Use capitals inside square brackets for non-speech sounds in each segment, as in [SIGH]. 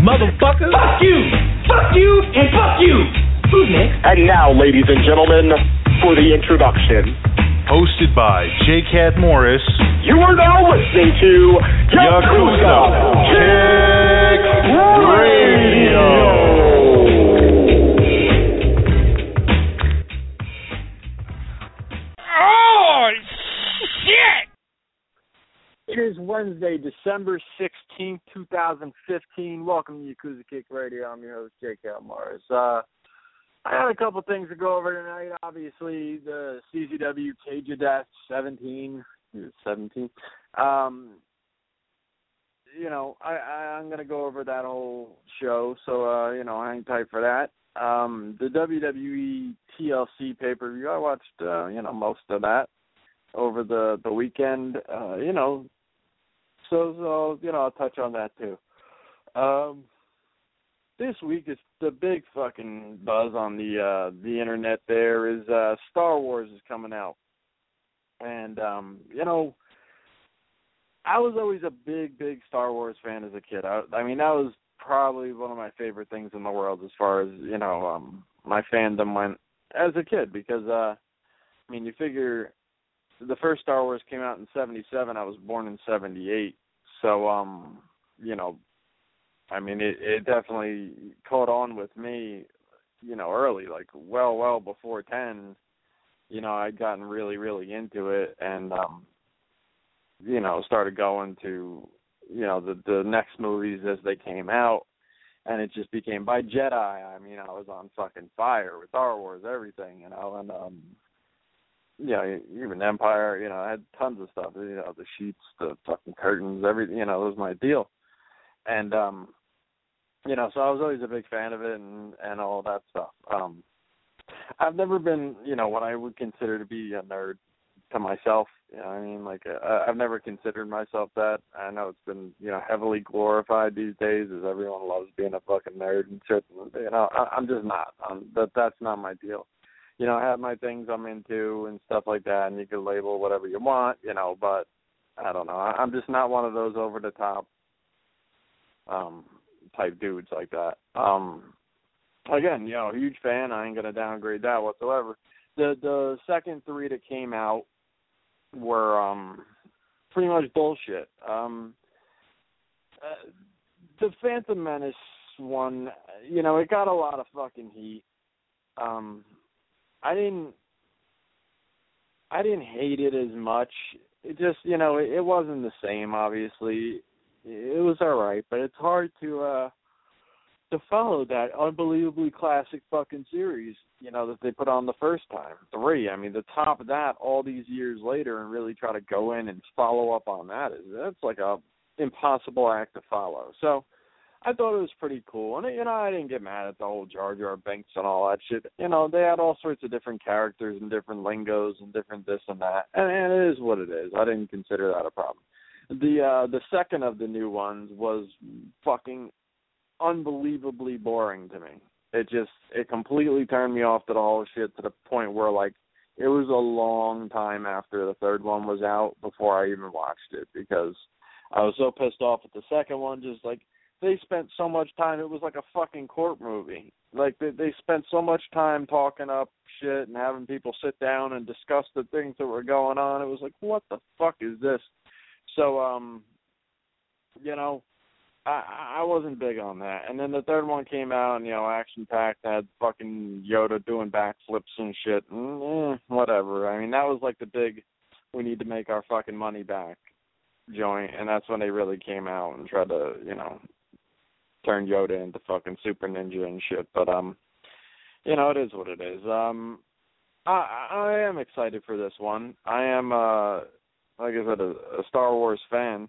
Motherfucker. Fuck you. Fuck you and fuck you. Who's next? And now, ladies and gentlemen, for the introduction. Hosted by J. Cat Morris. You are now listening to Yakuza Kick Radio. Oh, shit! It is Wednesday, December 16th, 2015. Welcome to Yakuza Kick Radio. I'm your host, Jake Mars. Uh, I had a couple things to go over tonight. Obviously, the CZW Cage of Death 17. 17. Um, you know, I, I, I'm going to go over that whole show, so, uh, you know, hang tight for that. Um, the WWE TLC pay per view, I watched, uh, you know, most of that over the the weekend. Uh, you know, so so you know I'll touch on that too. Um, this week is the big fucking buzz on the uh, the internet. There is uh, Star Wars is coming out, and um, you know. I was always a big, big Star Wars fan as a kid. I, I mean, that was probably one of my favorite things in the world as far as you know um my fandom went as a kid because uh I mean you figure the first Star Wars came out in 77 I was born in 78 so um you know I mean it it definitely caught on with me you know early like well well before 10 you know I'd gotten really really into it and um you know started going to you know the the next movies as they came out. And it just became by jedi i mean i was on fucking fire with star wars everything you know and um you know even empire you know i had tons of stuff you know the sheets the fucking curtains everything you know it was my deal and um you know so i was always a big fan of it and and all that stuff um i've never been you know what i would consider to be a nerd to myself. You know, I mean, like uh, I've never considered myself that. I know it's been you know heavily glorified these days, as everyone loves being a fucking nerd and shit. You know, I, I'm just not. Um, that that's not my deal. You know, I have my things I'm into and stuff like that, and you can label whatever you want. You know, but I don't know. I'm just not one of those over the top um type dudes like that. Um again, you know, huge fan. I ain't gonna downgrade that whatsoever. The the second three that came out were um pretty much bullshit. Um uh, the Phantom Menace one, you know, it got a lot of fucking heat. Um, I didn't, I didn't hate it as much. It just, you know, it, it wasn't the same. Obviously, it was all right, but it's hard to uh to follow that unbelievably classic fucking series, you know, that they put on the first time. Three. I mean, the top of that all these years later and really try to go in and follow up on that is that's like a impossible act to follow. So I thought it was pretty cool. And you know, I didn't get mad at the whole Jar Jar Binks and all that shit. You know, they had all sorts of different characters and different lingos and different this and that. And, and it is what it is. I didn't consider that a problem. The uh the second of the new ones was fucking unbelievably boring to me. It just it completely turned me off to the whole shit to the point where like it was a long time after the third one was out before I even watched it because I was so pissed off at the second one just like they spent so much time it was like a fucking court movie. Like they they spent so much time talking up shit and having people sit down and discuss the things that were going on. It was like what the fuck is this? So um you know, I I wasn't big on that. And then the third one came out, and you know, action packed, had fucking Yoda doing backflips and shit. And, eh, whatever. I mean, that was like the big, we need to make our fucking money back joint, and that's when they really came out and tried to, you know, turn Yoda into fucking Super Ninja and shit. But um, you know, it is what it is. Um, I I am excited for this one. I am uh, like I said, a, a Star Wars fan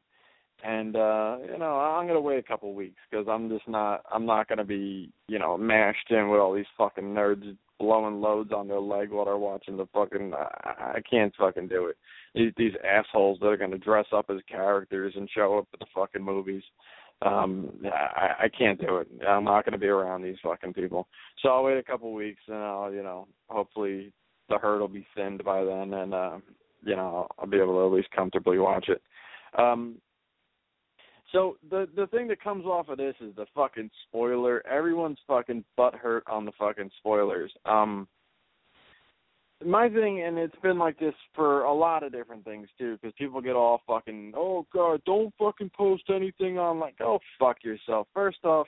and uh you know i'm to wait a couple weeks because i'm just not i'm not to be you know mashed in with all these fucking nerds blowing loads on their leg while they're watching the fucking i, I can't fucking do it these, these assholes that are to dress up as characters and show up at the fucking movies um i i can't do it i'm not going to be around these fucking people so i'll wait a couple weeks and i'll you know hopefully the herd will be thinned by then and uh you know i'll be able to at least comfortably watch it um so the the thing that comes off of this is the fucking spoiler. Everyone's fucking butt hurt on the fucking spoilers. Um my thing, and it's been like this for a lot of different things too, because people get all fucking, oh god, don't fucking post anything on like, oh fuck yourself. First off,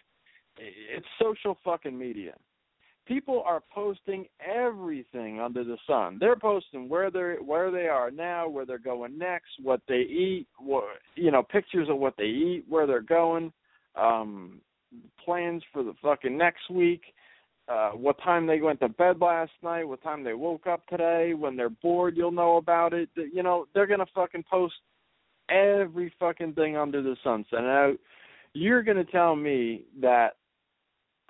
it's social fucking media people are posting everything under the sun. They're posting where they're where they are now, where they're going next, what they eat, what you know, pictures of what they eat, where they're going, um, plans for the fucking next week, uh, what time they went to bed last night, what time they woke up today. When they're bored, you'll know about it. You know, they're gonna fucking post every fucking thing under the sun. sunset. Now, you're gonna tell me that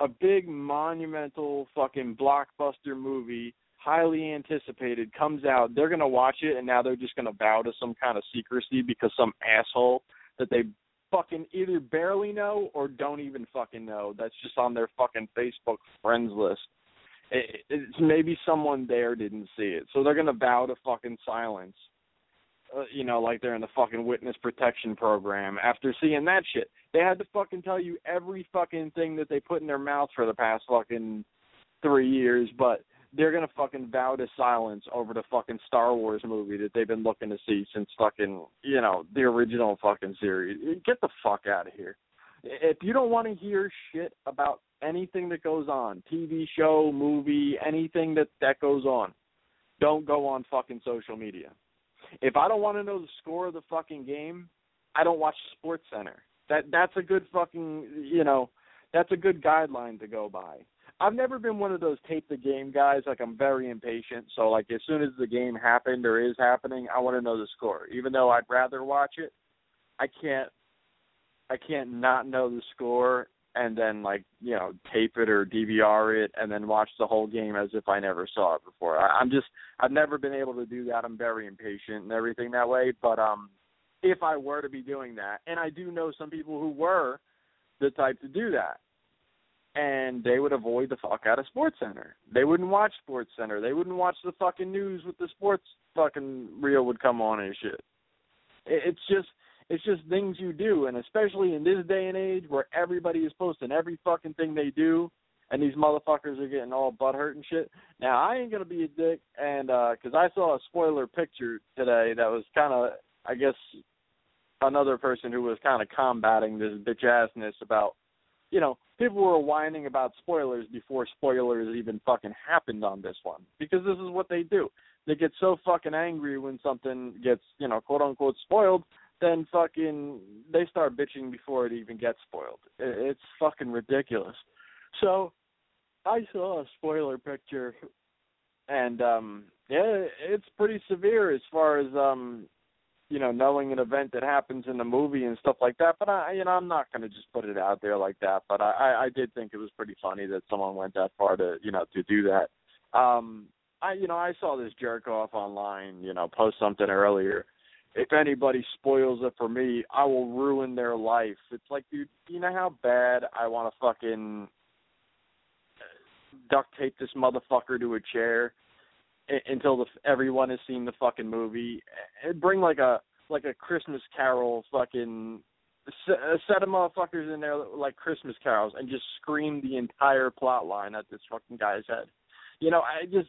a big monumental fucking blockbuster movie, highly anticipated, comes out, they're gonna watch it and now they're just gonna bow to some kind of secrecy because some asshole that they fucking either barely know or don't even fucking know that's just on their fucking Facebook friends list. It, it's maybe someone there didn't see it, so they're gonna bow to fucking silence uh, you know, like they're in the fucking witness protection program. After seeing that shit, they had to fucking tell you every fucking thing that they put in their mouth for the past fucking three years, but they're gonna fucking vow to silence over the fucking Star Wars movie that they've been looking to see since fucking you know the original fucking series. Get the fuck out of here. If you don't want to hear shit about anything that goes on, TV show, movie, anything that that goes on, don't go on fucking social media. If I don't want to know the score of the fucking game, I don't watch Sports Center. That that's a good fucking you know, that's a good guideline to go by. I've never been one of those tape the game guys. Like I'm very impatient. So like as soon as the game happened or is happening, I want to know the score. Even though I'd rather watch it, I can't. I can't not know the score and then like you know tape it or DVR it and then watch the whole game as if I never saw it before. I, I'm just I've never been able to do that. I'm very impatient and everything that way. But um, if I were to be doing that, and I do know some people who were the type to do that, and they would avoid the fuck out of Sports Center. They wouldn't watch Sports Center. They wouldn't watch the fucking news with the sports fucking reel would come on and shit. It's just it's just things you do, and especially in this day and age where everybody is posting every fucking thing they do, and these motherfuckers are getting all butthurt and shit. Now I ain't gonna be a dick, and uh 'cause I saw a spoiler picture today that was kind of, I guess, another person who was kind of combating this bitch assness about, you know, people were whining about spoilers before spoilers even fucking happened on this one because this is what they do. They get so fucking angry when something gets, you know, quote unquote spoiled, then fucking they start bitching before it even gets spoiled. It's fucking ridiculous. So I saw a spoiler picture and um yeah, it's pretty severe as far as um you know, knowing an event that happens in the movie and stuff like that. But I, you know, I'm not going to just put it out there like that. But I, I, I did think it was pretty funny that someone went that far to, you know, to do that. Um, I, you know, I saw this jerk off online, you know, post something earlier. If anybody spoils it for me, I will ruin their life. It's like, dude, you know how bad I want to fucking duct tape this motherfucker to a chair until the, everyone has seen the fucking movie. And bring like a like a Christmas Carol fucking uh, set of motherfuckers in there like Christmas carols and just scream the entire plot line at this fucking guy's head. You know, I just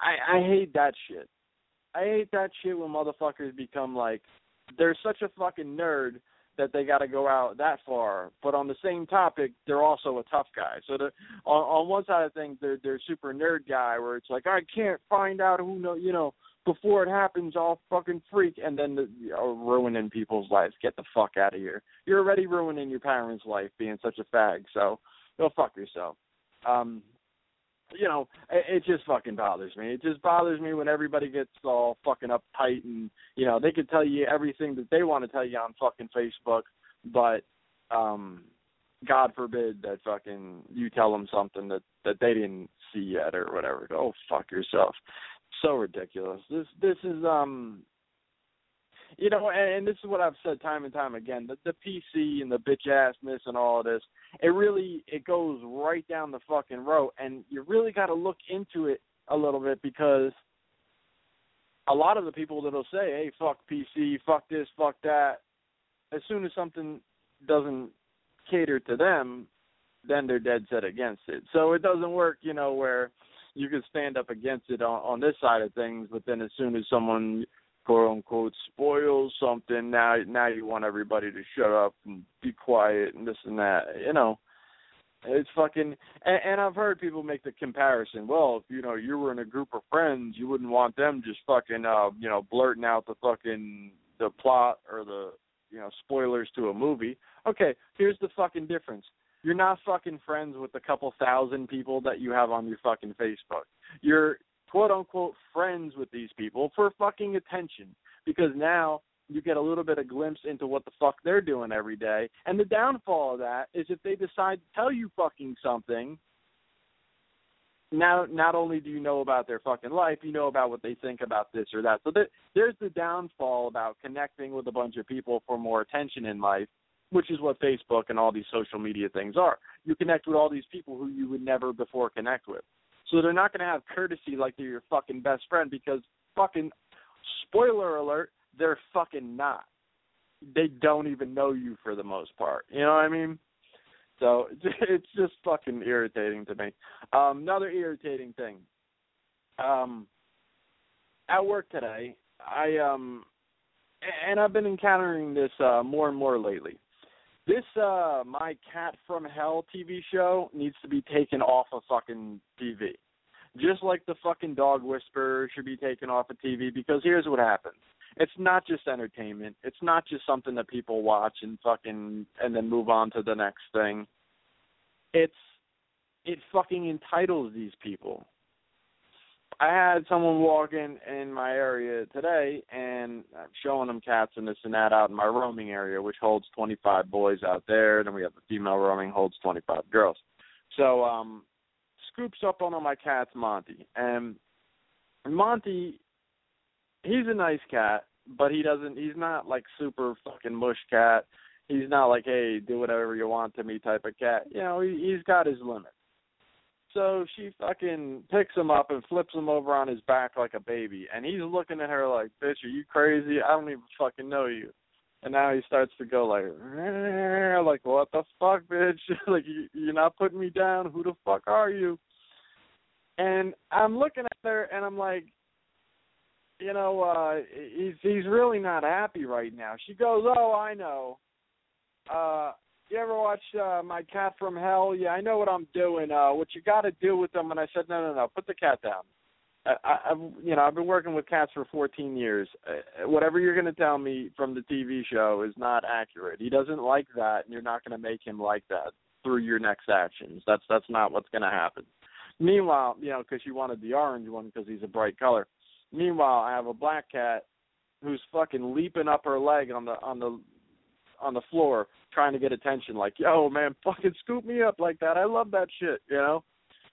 I I hate that shit. I hate that shit when motherfuckers become like they're such a fucking nerd that they got to go out that far. But on the same topic, they're also a tough guy. So the on, on one side of things, they're they're super nerd guy where it's like I can't find out who know you know before it happens. I'll fucking freak, and then the, you know, ruining people's lives. Get the fuck out of here. You're already ruining your parents' life being such a fag. So go fuck yourself. Um, you know, it, it just fucking bothers me. It just bothers me when everybody gets all fucking uptight and you know they can tell you everything that they want to tell you on fucking Facebook, but um, God forbid that fucking you tell them something that that they didn't see yet or whatever. Go fuck yourself. So ridiculous. This this is um you know, and, and this is what I've said time and time again: the, the PC and the bitch assness and all of this. It really it goes right down the fucking road, and you really got to look into it a little bit because a lot of the people that'll say, "Hey, fuck PC, fuck this, fuck that," as soon as something doesn't cater to them, then they're dead set against it. So it doesn't work, you know, where you can stand up against it on, on this side of things, but then as soon as someone quote unquote spoils something. Now now you want everybody to shut up and be quiet and this and that you know. It's fucking and, and i've heard people make the comparison well if you know you were in a group of friends you wouldn't want them just fucking uh you know blurting out the fucking the plot or the you know spoilers to a movie. Okay here's the fucking difference. You're not fucking friends with the couple thousand people that you have on your fucking facebook. You're quote unquote friends with these people for fucking attention because now you get a little bit of glimpse into what the fuck they're doing every day. And the downfall of that is if they decide to tell you fucking something, now not only do you know about their fucking life, you know about what they think about this or that. So there's the downfall about connecting with a bunch of people for more attention in life, which is what Facebook and all these social media things are. You connect with all these people who you would never before connect with. So they're not going to have courtesy like they're your fucking best friend because fucking spoiler alert, they're fucking not. They don't even know you for the most part. You know what I mean? So [LAUGHS] it's just fucking irritating to me. Um, another irritating thing. Um, at work today, I um, and I've been encountering this uh, more and more lately. This uh my cat from hell TV show needs to be taken off of fucking TV. Just like the fucking dog whisperer should be taken off of TV because here's what happens. It's not just entertainment. It's not just something that people watch and fucking and then move on to the next thing. It's it fucking entitles these people. I had someone walk in my area today, and I'm showing them cats and this and that out in my roaming area, which holds 25 boys out there. Then we have the female roaming holds 25 girls. So um, scoops up on on my cat's Monty, and Monty, he's a nice cat, but he doesn't. He's not like super fucking mush cat. He's not like, hey, do whatever you want to me type of cat. You know, he, he's got his limits. So she fucking picks him up and flips him over on his back like a baby, and he's looking at her like, "Bitch, are you crazy? I don't even fucking know you." And now he starts to go like, like what the fuck, bitch? [LAUGHS] like you, you're not putting me down. Who the fuck are you? And I'm looking at her and I'm like, you know, uh he's he's really not happy right now. She goes, "Oh, I know. Uh you ever watch uh My Cat from Hell? Yeah, I know what I'm doing. Uh what you got to do with them." And I said, "No, no, no. Put the cat down." I, I, I've you know I've been working with cats for 14 years. Uh, whatever you're going to tell me from the TV show is not accurate. He doesn't like that, and you're not going to make him like that through your next actions. That's that's not what's going to happen. Meanwhile, you know, because you wanted the orange one because he's a bright color. Meanwhile, I have a black cat who's fucking leaping up her leg on the on the on the floor trying to get attention like, "Yo, man, fucking scoop me up like that. I love that shit," you know?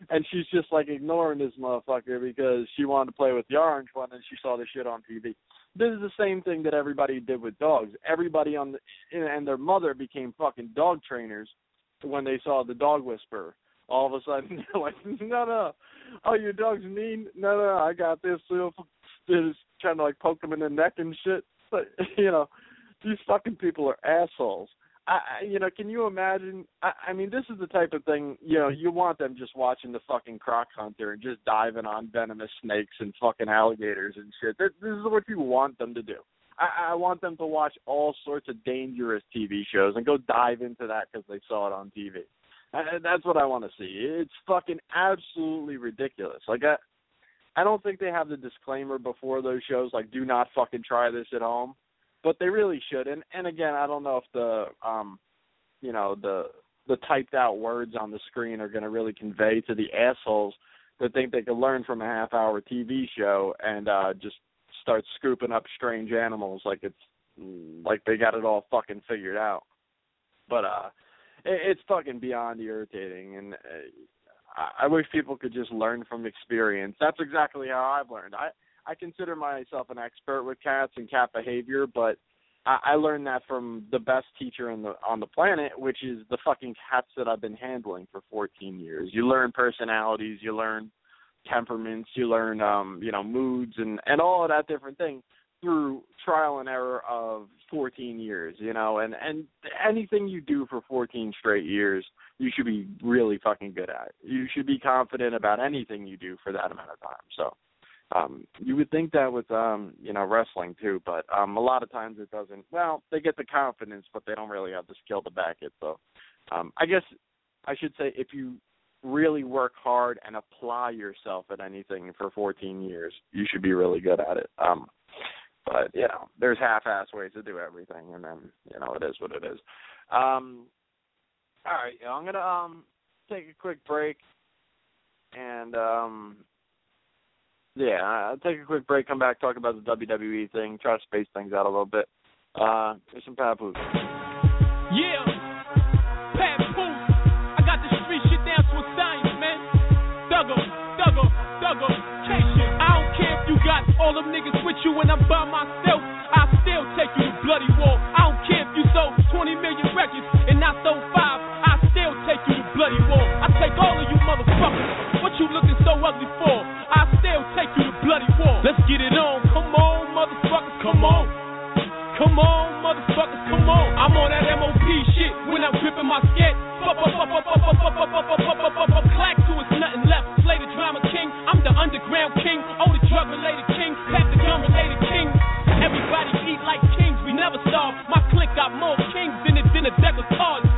And she's just like ignoring this motherfucker because she wanted to play with the orange one and she saw the shit on TV. This is the same thing that everybody did with dogs. Everybody on the and their mother became fucking dog trainers when they saw the dog whisperer. All of a sudden, [LAUGHS] they're like, "No, no, oh, your dog's mean. No, no, I got this." So just trying to like poke them in the neck and shit. But [LAUGHS] you know, these fucking people are assholes. I, you know, can you imagine? I, I mean, this is the type of thing you know you want them just watching the fucking croc hunter and just diving on venomous snakes and fucking alligators and shit. This, this is what you want them to do. I, I want them to watch all sorts of dangerous TV shows and go dive into that because they saw it on TV. That's what I want to see. It's fucking absolutely ridiculous. Like I, I don't think they have the disclaimer before those shows, like "Do not fucking try this at home," but they really should. And and again, I don't know if the um, you know, the the typed out words on the screen are going to really convey to the assholes that think they can learn from a half hour TV show and uh just start scooping up strange animals like it's like they got it all fucking figured out. But uh it, it's fucking beyond irritating and uh, I, I wish people could just learn from experience. That's exactly how I've learned. I I consider myself an expert with cats and cat behavior, but I, I learned that from the best teacher in the on the planet, which is the fucking cats that I've been handling for 14 years. You learn personalities, you learn temperaments, you learn um, you know, moods and and all of that different thing through trial and error of 14 years, you know, and and anything you do for 14 straight years, you should be really fucking good at. You should be confident about anything you do for that amount of time. So, um you would think that with um, you know, wrestling too, but um a lot of times it doesn't. Well, they get the confidence, but they don't really have the skill to back it. So, um I guess I should say if you really work hard and apply yourself at anything for 14 years, you should be really good at it. Um but you know, there's half-ass ways to do everything, and then you know it is what it is. Um, all right, I'm gonna um take a quick break, and um, yeah, I'll take a quick break, come back, talk about the WWE thing, try to space things out a little bit. Uh, there's some papoose. Yeah, papoose. I got the street shit down to a science, man. Thugger, thugger, thugger, K-shit. I don't care if you got all them niggas with you when I'm by myself. I still take you to bloody war. I don't care if you sold 20 million records and I sold five. Bloody war. I take all of you motherfuckers. What you looking so ugly for? I still take you to bloody war. Let's get it on. Come on, motherfuckers. Come on. Come on, motherfuckers, come on. I'm on that MOP shit when I'm gripping my sket. Clack to it's nothing left. Play the drama king. I'm the underground king. Oh, the drug related king. Pack the gun related king. Everybody eat like kings. We never starve. My clique got more kings than it than a deck of cards.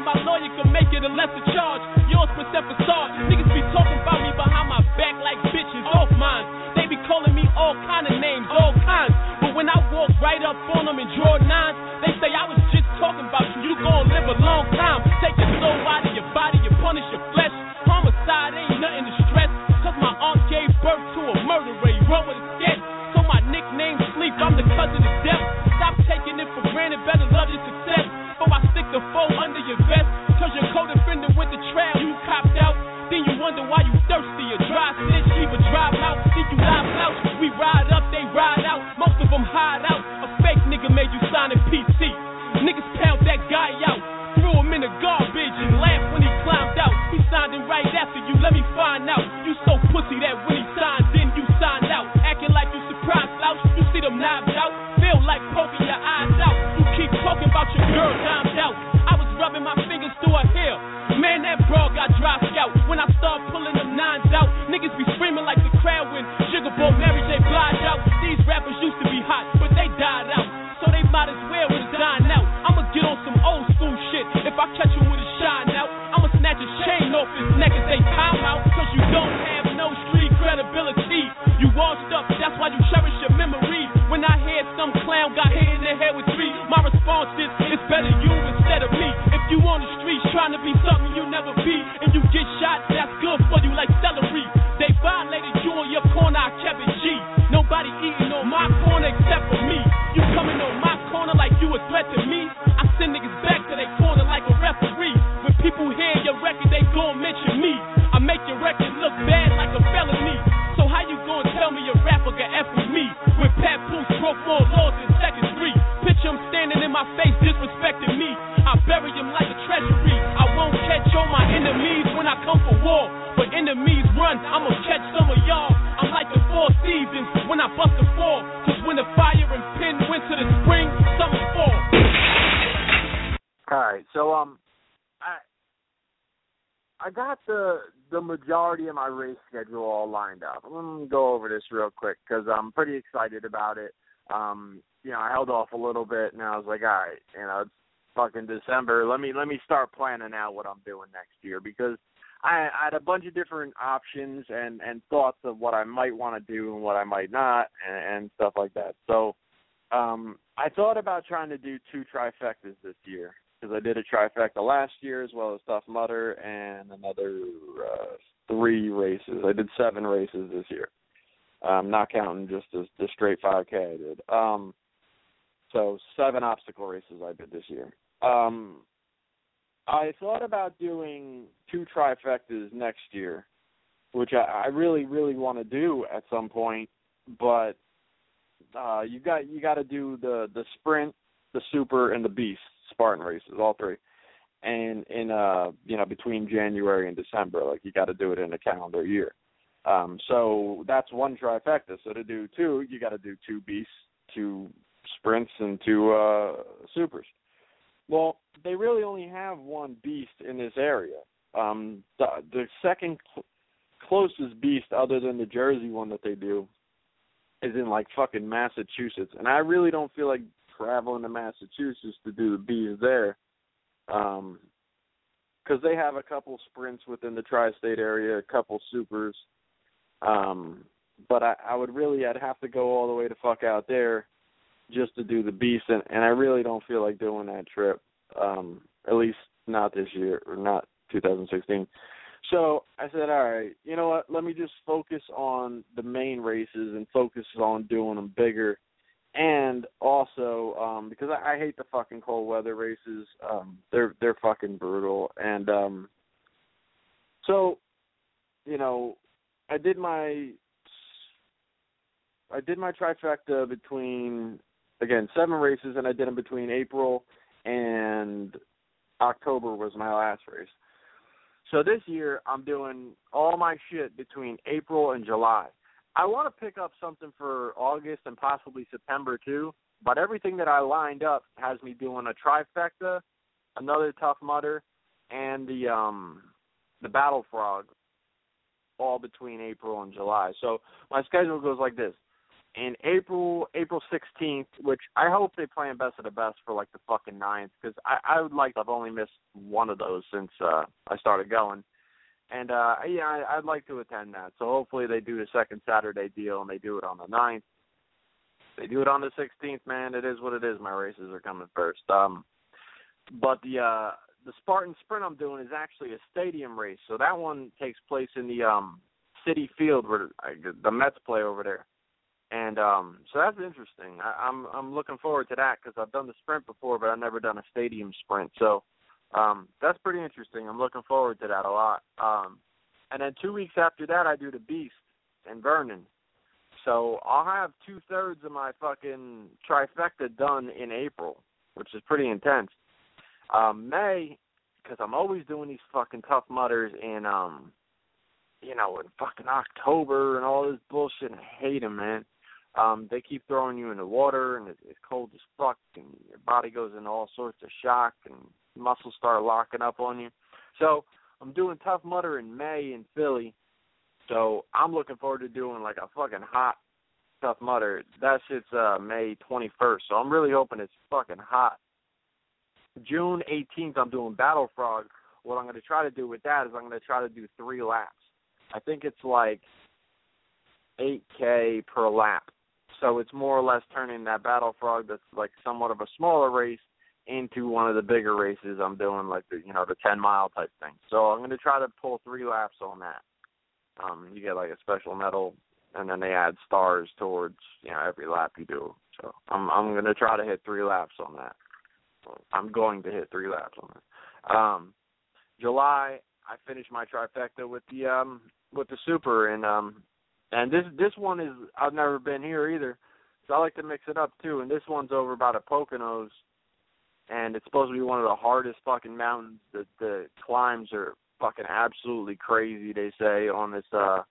Felony, my lawyer can make it a lesser charge. Yours percent facade. Niggas be talking about me behind my back like bitches off mine. They be calling me all kind of names, all kinds. But when I walk right up on them and draw nines, they say I was just talking about you. You gon' live a long time. Take your soul out of your body and punish your flesh. Homicide ain't nothing to stress. Cause my aunt gave birth to a murderer. He run with a sketch. So my nickname sleep. I'm the cousin of death. Stop taking it for granted. Better love your success. Before I stick the foe under your ride up, they ride out. Most of them hide out. A fake nigga made you sign a PC. Niggas pound that guy out. Threw him in the garbage and laughed when he climbed out. He signed in right after you, let me find out. You so pussy that when he signed in, you signed out. Acting like you surprised, louse. You see them knives out. Feel like poking your eyes out. You keep talking about your girl, timed out. I was rubbing my fingers through her hair. Man, that bra got dry scout. When I start pulling them nines out, niggas be screaming like the rappers used to be hot, but they died out. So they might as well was dying out. I'ma get on some old school shit. If I catch him with a shine out, I'ma snatch a chain off his neck as they time out. Cause you don't have no street credibility. You washed up, that's why you cherish your memory. When I hear some clown got hit in the head with three, my response is, it's better you instead of me. If you on the streets trying to be something you never be, and you get shot, that's good for you like celery. They violated you on your corner, I kept it eating on my race schedule all lined up. I'm gonna go over this real quick because I'm pretty excited about it. Um, you know, I held off a little bit, and I was like, all right, you know, it's fucking December. Let me let me start planning out what I'm doing next year because I, I had a bunch of different options and and thoughts of what I might want to do and what I might not and, and stuff like that. So, um, I thought about trying to do two trifectas this year because I did a trifecta last year as well as Tough Mudder and another uh, three races. I did seven races this year. Um, not counting just the, the straight 5K I did. Um, so seven obstacle races I did this year. Um, I thought about doing two trifectas next year, which I, I really, really want to do at some point. But uh, you got you got to do the the sprint, the super, and the beast Spartan races, all three, and in uh you know between January and December, like you got to do it in a calendar year. Um, so that's one trifecta. So to do two, you got to do two beasts, two sprints, and two uh supers. Well, they really only have one beast in this area. Um, the the second cl- closest beast, other than the Jersey one that they do, is in like fucking Massachusetts, and I really don't feel like traveling to Massachusetts to do the beast there, um, because they have a couple sprints within the tri-state area, a couple supers, um, but I, I would really I'd have to go all the way to fuck out there just to do the beast, and, and I really don't feel like doing that trip. Um, at least not this year or not 2016. So I said, all right, you know what? Let me just focus on the main races and focus on doing them bigger. And also, um, because I, I hate the fucking cold weather races, um, they're they're fucking brutal. And um, so, you know, I did my I did my trifecta between again seven races, and I did them between April and October was my last race. So this year I'm doing all my shit between April and July. I want to pick up something for August and possibly September too, but everything that I lined up has me doing a trifecta, another tough mudder, and the um the battle frog all between April and July. So my schedule goes like this in April April 16th, which I hope they plan best of the best for like the fucking ninth, because I I would like I've only missed one of those since uh I started going, and uh yeah I, I'd like to attend that. So hopefully they do the second Saturday deal and they do it on the ninth. They do it on the 16th, man. It is what it is. My races are coming first. Um, but the uh the Spartan Sprint I'm doing is actually a stadium race, so that one takes place in the um Citi Field where the Mets play over there and um so that's interesting. I, I'm I'm looking forward to that because I've done the sprint before, but I've never done a stadium sprint. So um that's pretty interesting. I'm looking forward to that a lot. Um and then two weeks after that, I do the Beast in Vernon. So I'll have two thirds of my fucking trifecta done in April, which is pretty intense. Um May, because I'm always doing these fucking tough mudders in um you know, in fucking October and all this bullshit. I hate them, man um, they keep throwing you in the water and it, it's cold as fuck and your body goes into all sorts of shock and muscles start locking up on you. So I'm doing Tough Mudder in May in Philly. So I'm looking forward to doing like a fucking hot Tough Mudder. That shit's uh May 21st. So I'm really hoping it's fucking hot. June 18th I'm doing Battle Frog. What I'm going to try to do with that is I'm going to try to do three laps. I think it's like 8k per lap so it's more or less turning that battle frog that's like somewhat of a smaller race into one of the bigger races I'm doing, like the you know the 10 mile type thing. So I'm going to try to pull three laps on that. Um, you get like a special medal, and then they add stars towards you know every lap you do. So I'm I'm going to try to hit three laps on that. I'm going to hit three laps on it. Um, July, I finished my trifecta with the um with the super and um and this this one is I've never been here either, so I like to mix it up too. And this one's over by the Poconos, and it's supposed to be one of the hardest fucking mountains. The the climbs are fucking absolutely crazy. They say on this uh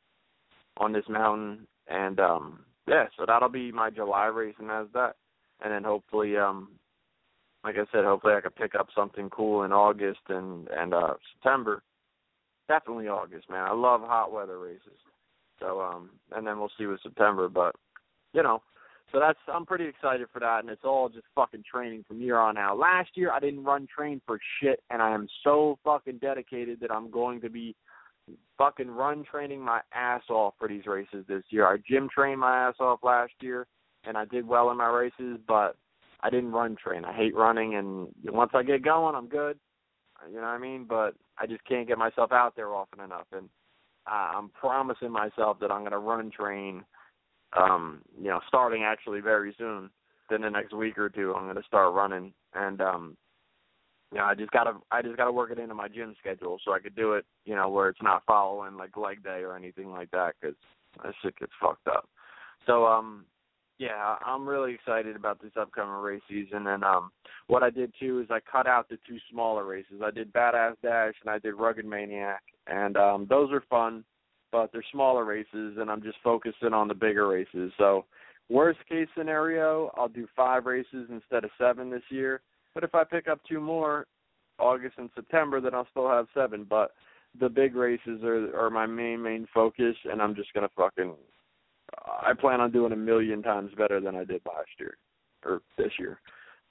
on this mountain, and um yeah, so that'll be my July race, and that's that. And then hopefully um like I said, hopefully I could pick up something cool in August and and uh September. Definitely August, man. I love hot weather races. So um and then we'll see with September, but you know, so that's I'm pretty excited for that and it's all just fucking training from here on out. Last year I didn't run train for shit and I am so fucking dedicated that I'm going to be fucking run training my ass off for these races this year. I gym trained my ass off last year and I did well in my races, but I didn't run train. I hate running, and once I get going, I'm good. You know what I mean? But I just can't get myself out there often enough, and I'm promising myself that I'm going to run train. Um, you know, starting actually very soon. Then the next week or two, I'm going to start running, and um, you know, I just gotta I just gotta work it into my gym schedule so I could do it. You know, where it's not following like leg day or anything like that, because that shit gets fucked up. So um, yeah, I'm really excited about this upcoming race season. And um, what I did too is I cut out the two smaller races. I did Badass Dash and I did Rugged Maniac, and um, those are fun, but they're smaller races, and I'm just focusing on the bigger races. So, worst case scenario, I'll do five races instead of seven this year. But if I pick up two more, August and September, then I'll still have seven. But the big races are are my main main focus, and I'm just gonna fucking I plan on doing a million times better than I did last year or this year.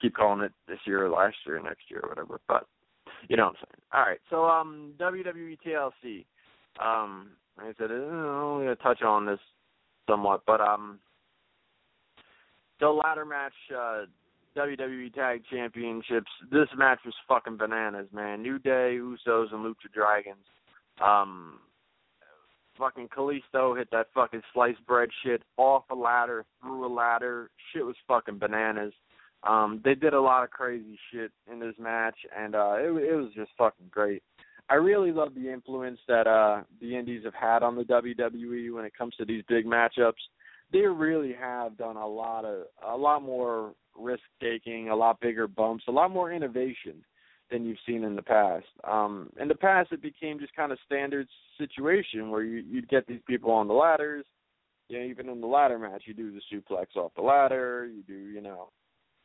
Keep calling it this year or last year or next year or whatever. But you know what I'm saying. All right. So um WWE TLC. Um I said, I'm only gonna touch on this somewhat, but um the ladder match uh WWE Tag Championships. This match was fucking bananas, man. New Day, Usos, and Lucha Dragons. Um, fucking Kalisto hit that fucking sliced bread shit off a ladder, through a ladder. Shit was fucking bananas. Um, they did a lot of crazy shit in this match, and uh, it, it was just fucking great. I really love the influence that uh, the Indies have had on the WWE when it comes to these big matchups. They really have done a lot of a lot more risk taking, a lot bigger bumps, a lot more innovation than you've seen in the past. Um, in the past, it became just kind of standard situation where you, you'd get these people on the ladders. You know, even in the ladder match, you do the suplex off the ladder. You do, you know,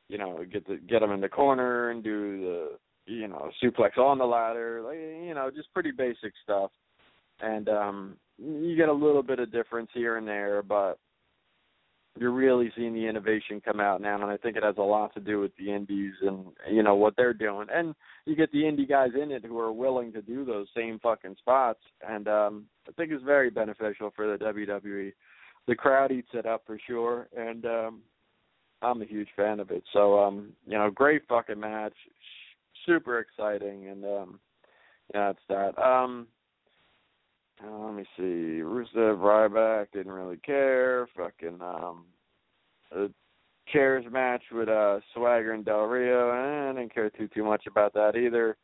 you know, get the get them in the corner and do the, you know, suplex on the ladder. Like, you know, just pretty basic stuff. And um, you get a little bit of difference here and there, but you're really seeing the innovation come out now, and I think it has a lot to do with the indies and you know what they're doing. And you get the indie guys in it who are willing to do those same fucking spots, and um I think it's very beneficial for the WWE. The crowd eats it up for sure, and um I'm a huge fan of it. So um you know, great fucking match, super exciting, and um yeah, it's that. Um uh, let me see. Rusev Ryback didn't really care. Fucking um, a chairs match with uh Swagger and Del Rio. Eh, I didn't care too too much about that either.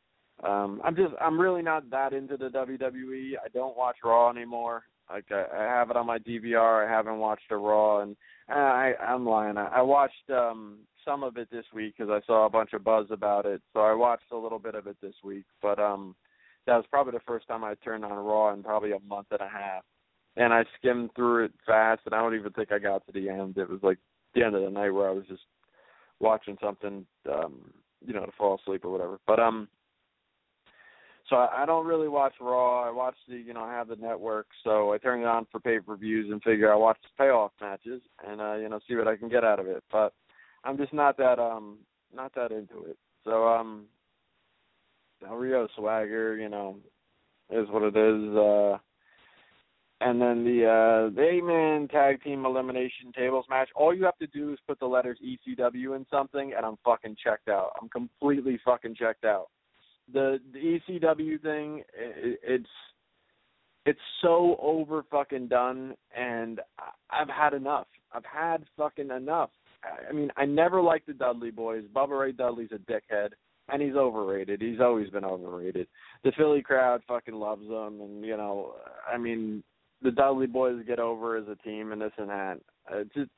Um, I'm just I'm really not that into the WWE. I don't watch Raw anymore. Like I, I have it on my DVR. I haven't watched a Raw, and I I'm lying. I, I watched um some of it this week because I saw a bunch of buzz about it. So I watched a little bit of it this week, but um that was probably the first time I turned on Raw in probably a month and a half. And I skimmed through it fast, and I don't even think I got to the end. It was like the end of the night where I was just watching something, um, you know, to fall asleep or whatever. But um, so I, I don't really watch Raw. I watch the, you know, I have the network, so I turn it on for pay per views and figure I watch the payoff matches and uh, you know, see what I can get out of it. But I'm just not that um, not that into it. So um, Del Rio swagger, you know, is what it is. Uh And then the uh the eight man tag team elimination tables match, all you have to do is put the letters ECW in something and I'm fucking checked out. I'm completely fucking checked out. The the ECW thing it, it's it's so over fucking done and I've had enough. I've had fucking enough. I mean, I never liked the Dudley boys. Bubba Ray Dudley's a dickhead and he's overrated. He's always been overrated. The Philly crowd fucking loves him and you know, I mean, the Dudley boys get over as a team and this and that. Uh, just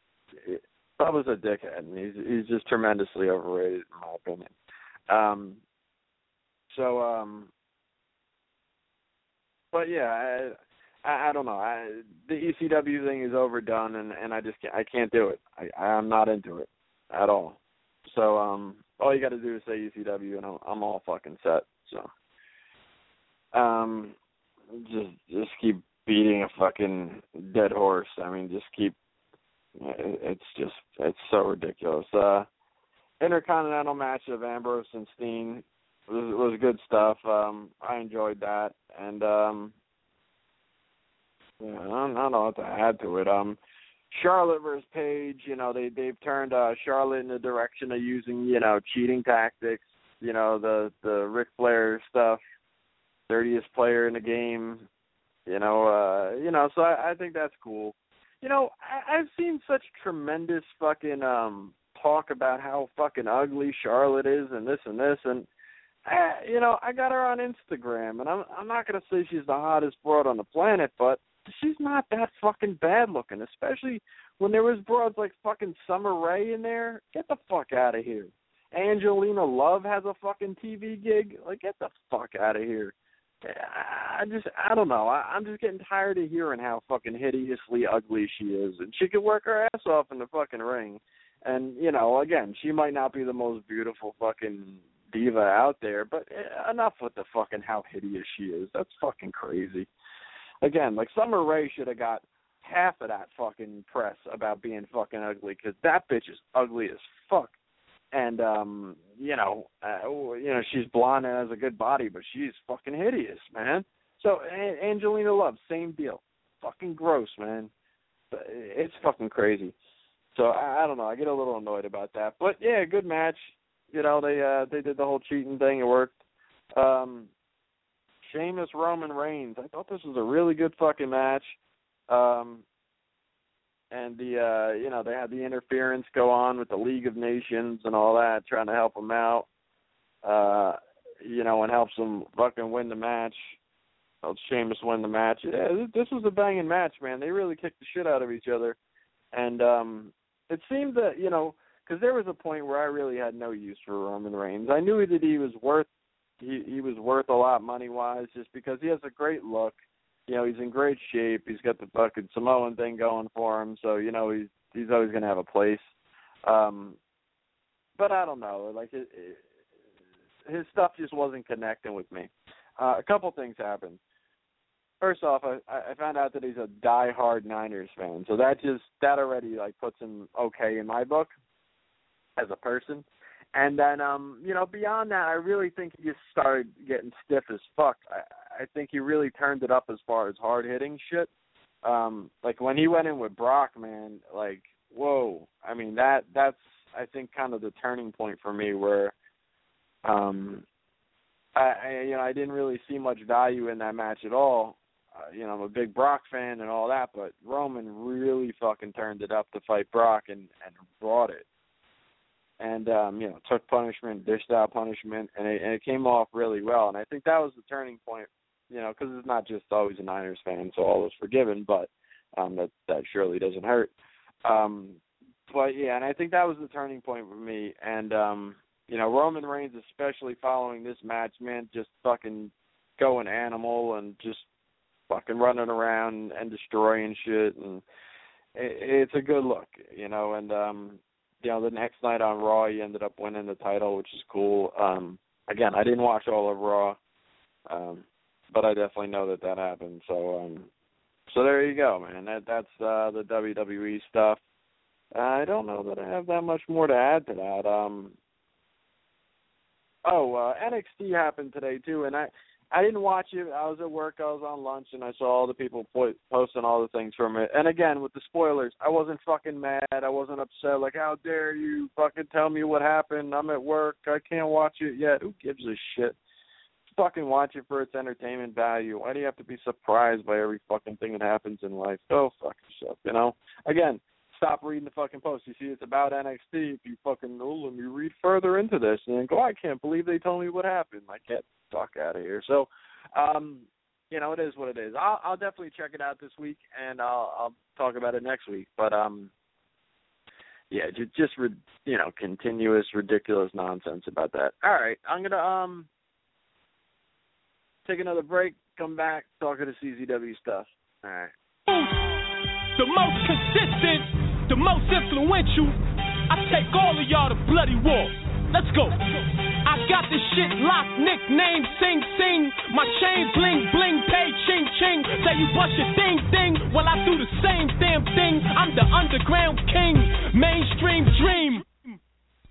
it, Bubba's a dickhead and he's he's just tremendously overrated in my opinion. Um so um but yeah, I, I I don't know. I the ECW thing is overdone and and I just can't I can't do it. I I'm not into it at all. So um all you got to do is say ECW and I'm I'm all fucking set. So um just just keep beating a fucking dead horse. I mean, just keep it's just it's so ridiculous. Uh intercontinental match of Ambrose and Steen was was good stuff. Um I enjoyed that and um yeah, I don't, I don't know what to add to it. Um Charlotte versus Paige, you know, they they've turned uh Charlotte in the direction of using, you know, cheating tactics, you know, the the Ric Flair stuff, dirtiest player in the game, you know, uh you know, so I, I think that's cool. You know, I, I've seen such tremendous fucking um talk about how fucking ugly Charlotte is and this and this and I, you know, I got her on Instagram and I'm I'm not gonna say she's the hottest broad on the planet, but she's not that fucking bad looking, especially when there was broads like fucking Summer Rae in there. Get the fuck out of here. Angelina Love has a fucking TV gig. Like, get the fuck out of here. Eh, I just, I don't know. I, I'm just getting tired of hearing how fucking hideously ugly she is, and she could work her ass off in the fucking ring. And you know, again, she might not be the most beautiful fucking diva out there, but enough with the fucking how hideous she is. That's fucking crazy again, like Summer Rae should have got half of that fucking press about being fucking ugly because that bitch is ugly as fuck. And um, you know, uh, you know, she's blonde and has a good body, but she's fucking hideous, man. So a- Angelina Love, same deal. Fucking gross, man. It's fucking crazy. So I, I don't know. I get a little annoyed about that, but yeah, good match. You know, they uh they did the whole cheating thing. It worked. Um, Sheamus Roman Reigns. I thought this was a really good fucking match. Um and the uh you know, they had the interference go on with the League of Nations and all that, trying to help them out. Uh you know, and helps them fucking win the match. Helped Sheamus win the match. Yeah, this was a banging match, man. They really kicked the shit out of each other. And um it seemed that, you know, because there was a point where I really had no use for Roman Reigns. I knew that he was worth he he was worth a lot money wise just because he has a great look. You know, he's in great shape. He's got the fucking Samoan thing going for him, so you know he's he's always to have a place. Um but I don't know, like it, it, his stuff just wasn't connecting with me. Uh, a couple things happened. First off, I, I found out that he's a die-hard Niners fan, so that just that already like puts him okay in my book as a person. And then, um, you know, beyond that, I really think he just started getting stiff as fuck. I, I think he really turned it up as far as hard hitting shit. Um, like when he went in with Brock, man, like, whoa. I mean, that that's I think kind of the turning point for me where, um, I, I you know I didn't really see much value in that match at all. Uh, you know, I'm a big Brock fan and all that, but Roman really fucking turned it up to fight Brock and and brought it and um, you know took punishment, dished out punishment, and it, and it came off really well. And I think that was the turning point, you know, because it's not just always a Niners fan, so all is forgiven, but um, that that surely doesn't hurt. Um, but yeah, and I think that was the turning point for me. And um, you know, Roman Reigns, especially following this match, man, just fucking going animal and just fucking running around and destroying shit and it, it's a good look, you know, and um you know, the next night on Raw, he ended up winning the title, which is cool. Um, again, I didn't watch all of Raw, um, but I definitely know that that happened. So, um, so there you go, man. That that's uh, the WWE stuff. I don't know that I have that much more to add to that. Um, oh, uh, NXT happened today too, and I I didn't watch it. I was at work. I was on lunch, and I saw all the people po- posting all the things from it. And again, with the spoilers, I wasn't fucking mad. I wasn't upset. Like, how dare you fucking tell me what happened? I'm at work. I can't watch it yet. Who gives a shit? Fucking watch it for its entertainment value. Why do you have to be surprised by every fucking thing that happens in life? Go fuck yourself. You know. Again, stop reading the fucking post. You see, it's about NXT. If you fucking oh, let me read further into this, and then go, I can't believe they told me what happened. Get the fuck out of here. So, um, you know, it is what it is. I'll, I'll definitely check it out this week, and I'll, I'll talk about it next week. But um, yeah, just, just you know, continuous ridiculous nonsense about that. All right, I'm gonna um take another break. Come back, talk to the CZW stuff. All right. The most consistent, the most influential. I take all of y'all to bloody war. Let's go. I got this shit locked, nickname Sing Sing. My chain bling bling, pay ching ching. Say you bust your thing ding, well I do the same damn thing. I'm the underground king, mainstream dream.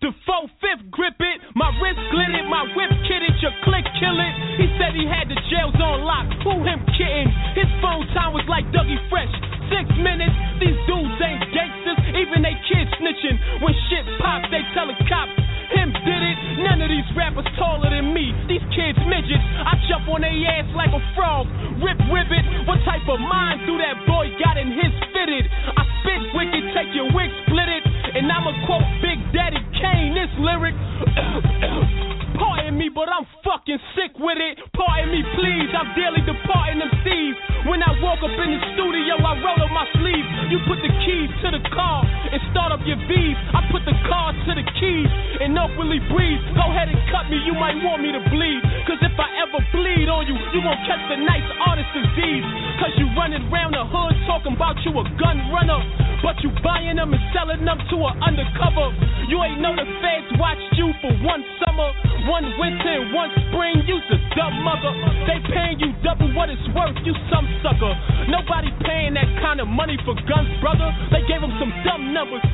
The four fifth grip it, my wrist glit it, my whip kid it, your click kill it. He said he had the jails on lock, who him kidding? His phone time was like Dougie Fresh, six minutes. These dudes ain't gangsters, even they kids snitching. When shit pops, they tell the cops. Him did it, none of these rappers taller than me. These kids midgets, I jump on their ass like a frog. Rip ribbit, what type of mind do that boy got in his fitted? I spit wicked, take your wig, split it. And I'ma quote Big Daddy Kane this lyric. [COUGHS] Pardon me, but I'm fucking sick with it. Pardon me, please. I'm daily departing them thieves. When I walk up in the studio, I roll up my sleeves. You put the keys to the car and start up your V's. I put the car to the keys and openly breathe. Go ahead and cut me, you might want me to bleed. Cause if I ever bleed on you, you won't catch the nice artist disease. Cause you running round the hood talking about you a gun runner. But you buying them and selling them to an undercover. You ain't know the feds watched you for one summer, one winter, one spring. You's a dumb mother. They paying you double what it's worth, you some sucker. Nobody paying that kind of money for guns, brother. They gave them some dumb numbers.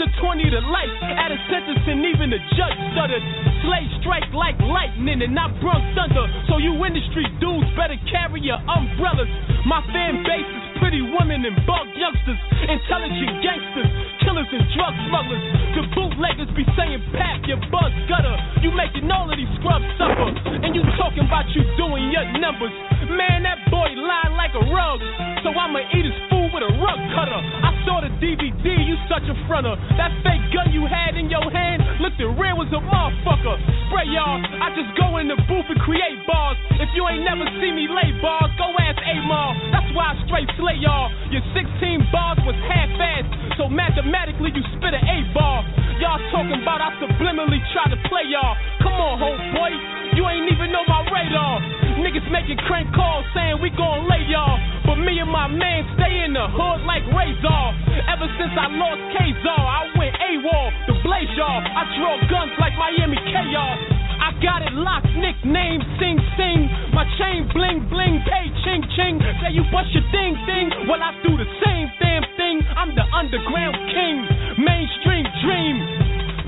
To 20 to life, at a sentence, and even the judge stuttered. Slay strike like lightning, and I brung thunder. So you industry dudes better carry your umbrellas. My fan base is pretty women and bug youngsters, intelligent gangsters, killers and drug smugglers. The bootleggers be saying, Pap, your buzz gutter. You making all of these scrubs suffer, and you talking about you doing your numbers. Man, that boy lying like a rug, so I'ma eat his food with a rug cutter. I saw the DVD, you such a fronter. That fake gun you had in your hand looked as real as a motherfucker. Spray y'all, I just go in the booth and create bars. If you ain't never seen me lay bars, go ask Amar. That's why I straight slay y'all. Your 16 bars was half-assed, so mathematically you spit an A bar. Y'all talking about I subliminally try to play y'all. Come on, homeboy, you ain't even know my radar. Niggas making crank calls saying we gon' lay y'all. But me and my man stay in the hood like Razor. Ever since I lost K-Zar, I went AWOL to blaze y'all. I draw guns like Miami K-Y'all. I got it locked, nickname Sing Sing. My chain bling bling, pay ching ching. Say you bust your thing thing, well I do the same damn thing. I'm the underground king, mainstream dream.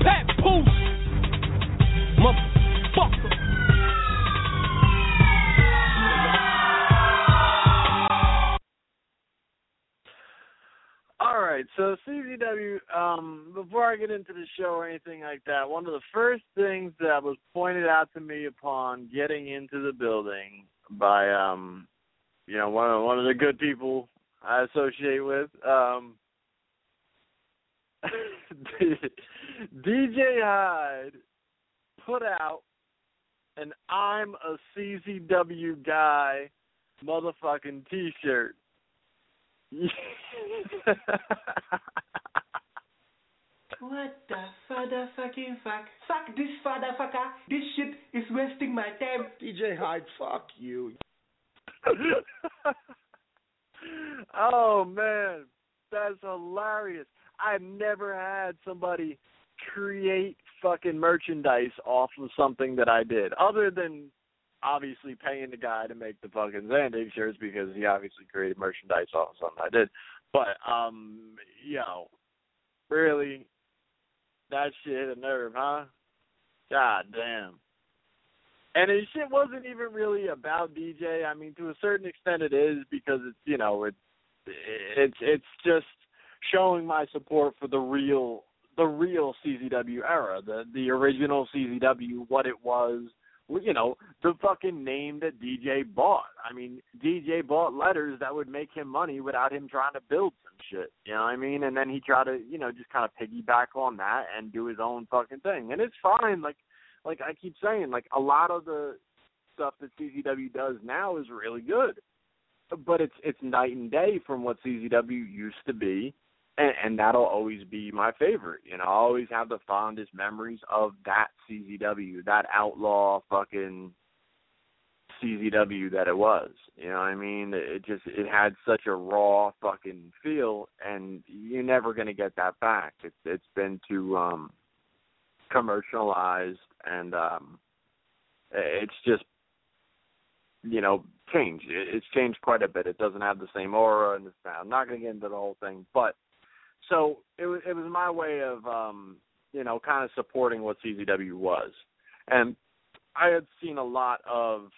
Pat Poose, motherfucker. All right, so CZW. Um, before I get into the show or anything like that, one of the first things that was pointed out to me upon getting into the building by, um, you know, one of one of the good people I associate with, um, [LAUGHS] DJ Hyde put out an "I'm a CZW guy" motherfucking T-shirt. What the father fucking fuck? Fuck this father fucker. This shit is wasting my time. DJ Hyde, fuck you. [LAUGHS] oh man, that's hilarious. I've never had somebody create fucking merchandise off of something that I did, other than obviously paying the guy to make the fucking Zandig shirts because he obviously created merchandise off of something I did. But um, you know, really, that shit hit a nerve, huh? God damn. and his shit wasn't even really about DJ. I mean, to a certain extent, it is because it's you know it's it's it's just showing my support for the real the real CZW era, the the original CZW, what it was, you know, the fucking name that DJ bought. I mean, DJ bought letters that would make him money without him trying to build some shit. You know what I mean? And then he tried to, you know, just kind of piggyback on that and do his own fucking thing. And it's fine. Like, like I keep saying, like a lot of the stuff that CZW does now is really good, but it's it's night and day from what CZW used to be and, and that'll always be my favorite. You know, I always have the fondest memories of that CZW, that outlaw fucking CZW that it was. You know what I mean? It just it had such a raw fucking feel, and you're never gonna get that back. It's it's been too um commercialized, and um it's just you know changed. It's changed quite a bit. It doesn't have the same aura and sound. I'm not gonna get into the whole thing, but so it was it was my way of um you know kind of supporting what CZW was, and I had seen a lot of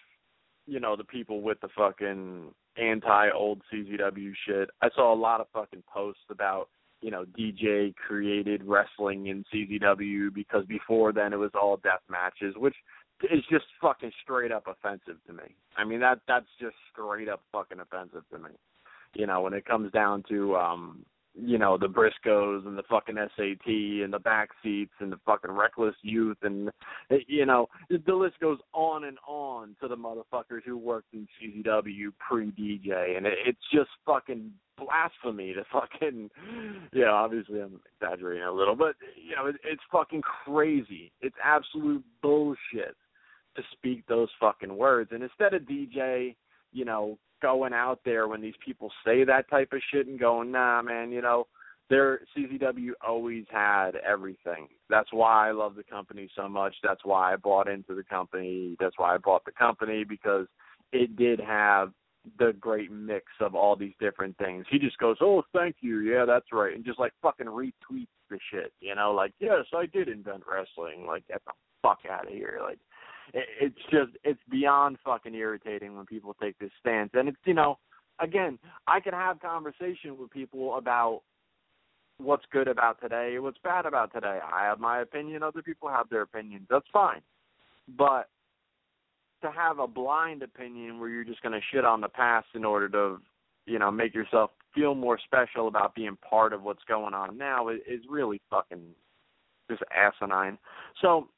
you know the people with the fucking anti old CZW shit. I saw a lot of fucking posts about you know DJ created wrestling in CZW because before then it was all death matches, which is just fucking straight up offensive to me. I mean that that's just straight up fucking offensive to me. You know, when it comes down to um you know the Briscoes and the fucking SAT and the back seats and the fucking reckless youth and you know the list goes on and on to the motherfuckers who worked in CZW pre DJ and it, it's just fucking blasphemy to fucking yeah obviously I'm exaggerating a little but you know it, it's fucking crazy. It's absolute bullshit to speak those fucking words. And instead of DJ you know going out there when these people say that type of shit and going, nah, man, you know, their CZW always had everything. That's why I love the company so much. That's why I bought into the company. That's why I bought the company because it did have the great mix of all these different things. He just goes, "Oh, thank you. Yeah, that's right," and just like fucking retweets the shit. You know, like, "Yes, I did invent wrestling." Like, get the fuck out of here. Like, it's just it's beyond fucking irritating when people take this stance. And it's you know again i can have conversation with people about what's good about today what's bad about today. I have my opinion other people have their opinions. That's fine. But to have a blind opinion where you're just going to shit on the past in order to you know make yourself feel more special about being part of what's going on now is, is really fucking just asinine. So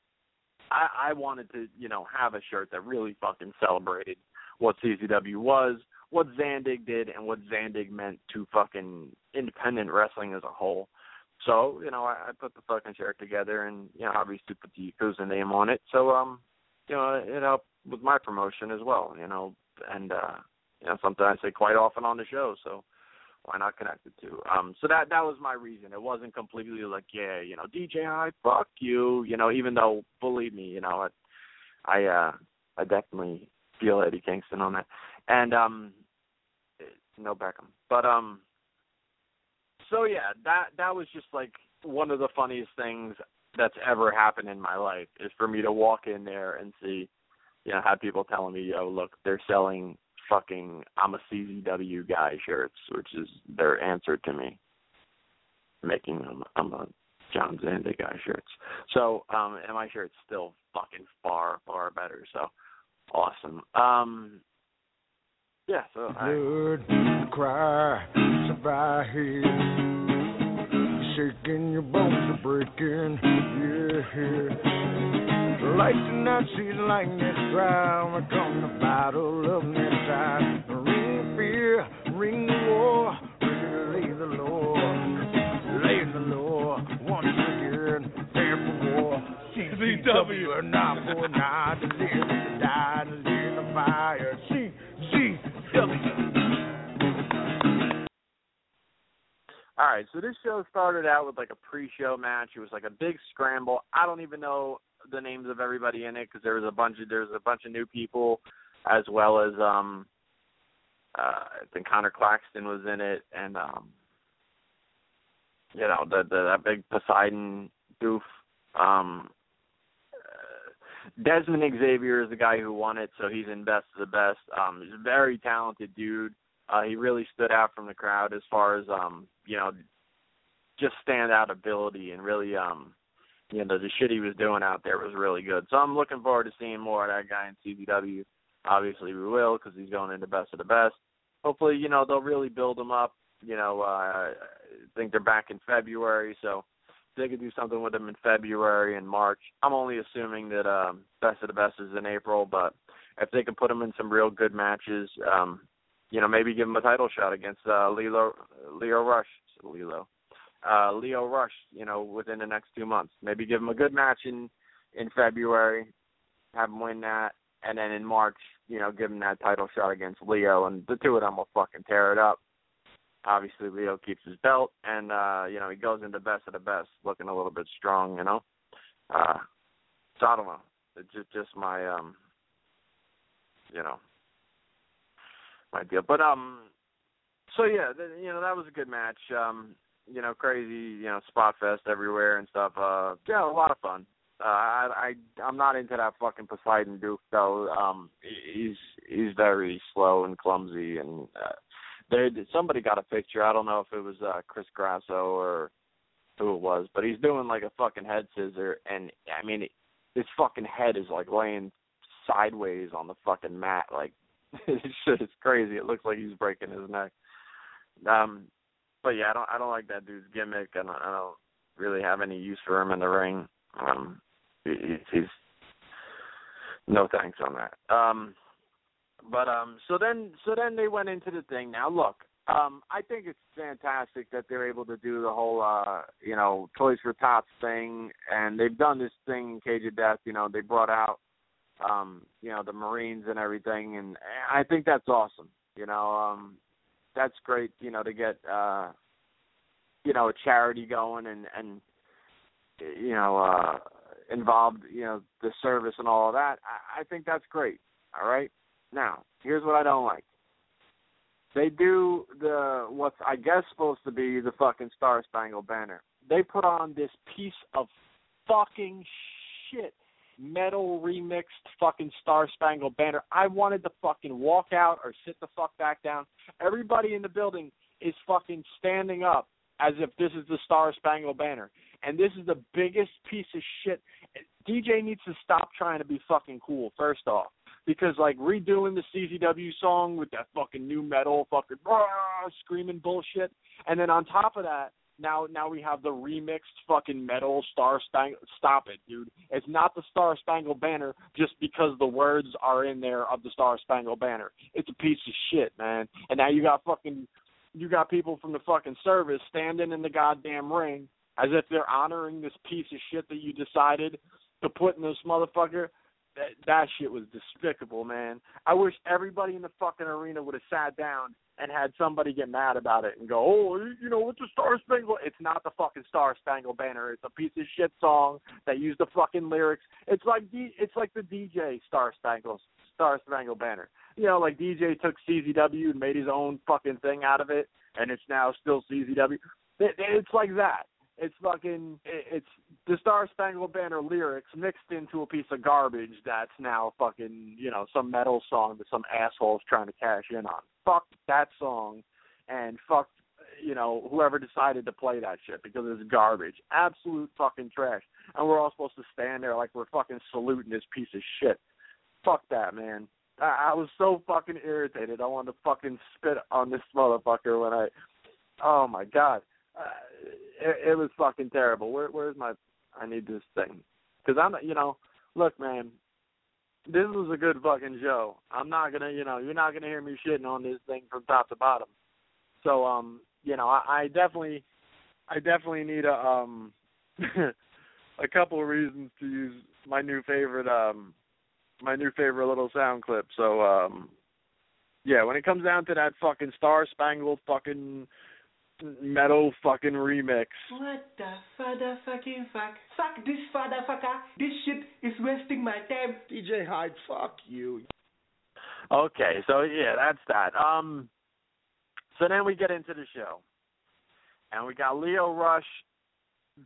I, I wanted to, you know, have a shirt that really fucking celebrated what CZW was, what Zandig did, and what Zandig meant to fucking independent wrestling as a whole. So, you know, I, I put the fucking shirt together and, you know, obviously put the Yakuza name on it. So, um, you know, it helped with my promotion as well, you know, and, uh, you know, something I say quite often on the show. So, why not connect the two? Um, so that that was my reason. It wasn't completely like, yeah, you know, DJ Hyde, fuck you, you know. Even though, believe me, you know, I, I, uh, I definitely feel Eddie Kingston on that, and um, no Beckham, but um, so yeah, that that was just like one of the funniest things that's ever happened in my life is for me to walk in there and see, you know, have people telling me, yo, look, they're selling fucking I'm a CZW guy shirts, which is their answer to me making them I'm a John Zandig guy shirts. So, um and my shirt's still fucking far, far better. So awesome. Um yeah, so Blood I, cry survive shaking your bones are breaking, yeah. Light in that see like this ground. We're gonna battle of this time. Ring fear, ring the war, lay the law, lay the law. Once again, prepare for war. CZW and not for not to live, to die, to live in the fire. CZW. All right, so this show started out with like a pre-show match. It was like a big scramble. I don't even know the names of everybody in it because there was a bunch of there's a bunch of new people, as well as um, uh, I think Connor Claxton was in it, and um, you know the, the that big Poseidon goof. Um, uh, Desmond Xavier is the guy who won it, so he's in best of the best. Um, he's a very talented dude. Uh, he really stood out from the crowd as far as um, you know, just standout ability and really um, you know, the shit he was doing out there was really good. So I'm looking forward to seeing more of that guy in CZW. Obviously, we will because he's going into best of the best. Hopefully, you know they'll really build him up. You know, uh, I think they're back in February, so they could do something with him in February and March. I'm only assuming that um, best of the best is in April, but if they can put him in some real good matches, um, you know, maybe give him a title shot against uh, Lio Lio Rush, Lio, uh, Lio Rush. You know, within the next two months, maybe give him a good match in in February, have him win that, and then in March, you know, give him that title shot against Lio, and the two of them will fucking tear it up obviously Lio keeps his belt and uh, you know, he goes into best of the best looking a little bit strong, you know. Uh so I don't know. It's just just my um you know my deal. But um so yeah, the, you know, that was a good match. Um, you know, crazy, you know, spot fest everywhere and stuff. Uh yeah, a lot of fun. Uh I I I'm not into that fucking Poseidon Duke though. Um he's he's very slow and clumsy and uh they somebody got a picture. I don't know if it was uh Chris Grasso or who it was, but he's doing like a fucking head scissor, and I mean, his fucking head is like laying sideways on the fucking mat. Like [LAUGHS] it's just it's crazy. It looks like he's breaking his neck. Um, but yeah, I don't I don't like that dude's gimmick, and I don't really have any use for him in the ring. Um, he, he's no thanks on that. Um, but um, so then so then they went into the thing. Now look, um, I think it's fantastic that they're able to do the whole uh, you know, Toys for Tots thing, and they've done this thing in Cage of Death. You know, they brought out um, you know, the Marines and everything, and I think that's awesome. You know, um, that's great. You know, to get uh, you know, a charity going and and you know, uh, involved. You know, the service and all of that. I, I think that's great. All right. Now, here's what I don't like. They do the what's I guess supposed to be the fucking Star Spangled Banner. They put on this piece of fucking shit metal remixed fucking Star Spangled Banner. I wanted to fucking walk out or sit the fuck back down. Everybody in the building is fucking standing up as if this is the Star Spangled Banner. And this is the biggest piece of shit. DJ needs to stop trying to be fucking cool, first off because like redoing the CZW song with that fucking new metal fucking rah, screaming bullshit, and then on top of that, now now we have the remixed fucking metal Star Spangled. Stop it, dude! It's not the Star Spangled Banner just because the words are in there of the Star Spangled Banner. It's a piece of shit, man. And now you got fucking you got people from the fucking service standing in the goddamn ring as if they're honoring this piece of shit that you decided to put in this motherfucker that that shit was despicable, man. I wish everybody in the fucking arena would have sat down and had somebody get mad about it and go, oh, you know, what's the Star Spangled? It's not the fucking Star Spangled Banner. It's a piece of shit song that used the fucking lyrics. It's like D- it's like the DJ Star Spangled Star Spangled Banner. You know, like DJ took CZW and made his own fucking thing out of it, and it's now still CZW. It's like that. It's fucking. It's the Star Spangled Banner lyrics mixed into a piece of garbage that's now fucking. You know, some metal song that some asshole's trying to cash in on. Fuck that song, and fuck you know whoever decided to play that shit because it's garbage, absolute fucking trash. And we're all supposed to stand there like we're fucking saluting this piece of shit. Fuck that, man. I, I was so fucking irritated. I wanted to fucking spit on this motherfucker when I. Oh my god. Uh, it, it was fucking terrible. Where where's my? I need this thing because I'm you know look man, this was a good fucking show. I'm not gonna you know you're not gonna hear me shitting on this thing from top to bottom. So um you know I, I definitely I definitely need a um [LAUGHS] a couple of reasons to use my new favorite um my new favorite little sound clip. So um yeah, when it comes down to that fucking star spangled fucking metal fucking remix. What the father fucking fuck? Fuck this father fucker. This shit is wasting my time. DJ Hyde, fuck you. Okay, so yeah, that's that. Um so then we get into the show. And we got Lio Rush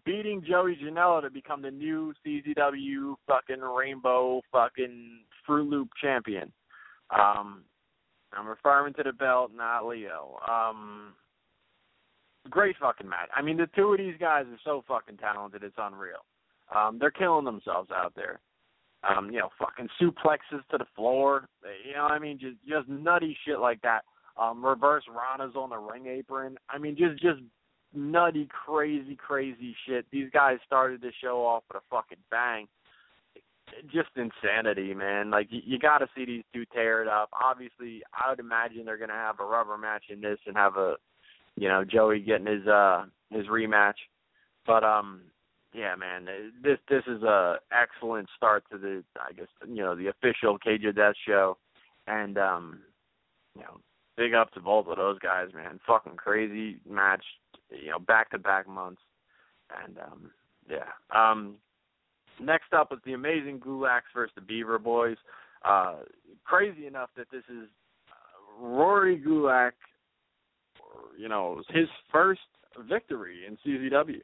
beating Joey Janela to become the new CZW fucking Rainbow fucking Fruit Loop champion. Um, I'm referring to the belt, not Lio. Um, great fucking match. I mean, the two of these guys are so fucking talented, it's unreal. Um, they're killing themselves out there. Um, you know, fucking suplexes to the floor. You know, I mean, just just nutty shit like that. Um, reverse Ranas on the ring apron. I mean, just just nutty, crazy, crazy shit. These guys started the show off with a fucking bang. Just insanity, man. Like you, you got to see these two tear it up. Obviously, I would imagine they're gonna have a rubber match in this and have a, you know, Joey getting his uh his rematch. But um, yeah, man, this this is a excellent start to the I guess you know the official Cage of Death show, and um, you know, big up to both of those guys, man. Fucking crazy match, you know, back to back months, and um, yeah. Um, next up was the amazing Gulaks versus the Beaver Boys. Uh, crazy enough that this is uh, Rory Gulak, you know, his first victory in CZW.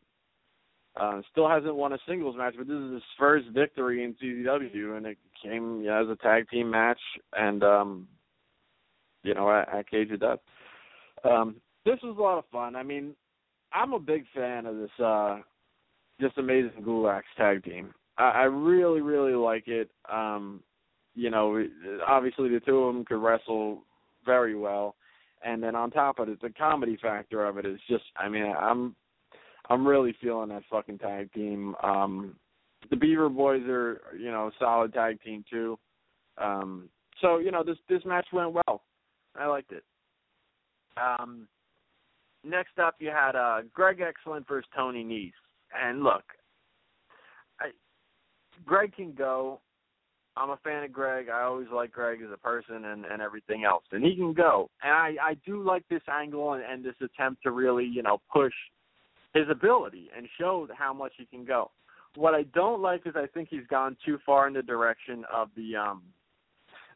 Uh, still hasn't won a singles match, but this is his first victory in CZW, and it came as a tag team match, and um, you know, at, at Cage of Death. Um, this was a lot of fun. I mean, I'm a big fan of this uh, just amazing Gulaks tag team. I, I really, really like it. Um, you know, obviously the two of them could wrestle very well, and then on top of it, the comedy factor of it is just. I mean, I'm I'm really feeling that fucking tag team. Um the Beaver Boys are, you know, solid tag team too. Um so, you know, this this match went well. I liked it. Um next up you had uh Greg Excellent versus Tony Nese. And look, I Greg can go. I'm a fan of Greg. I always like Greg as a person and, and everything else. And he can go. And I, I do like this angle and, and this attempt to really, you know, push his ability and showed how much he can go. What I don't like is I think he's gone too far in the direction of the um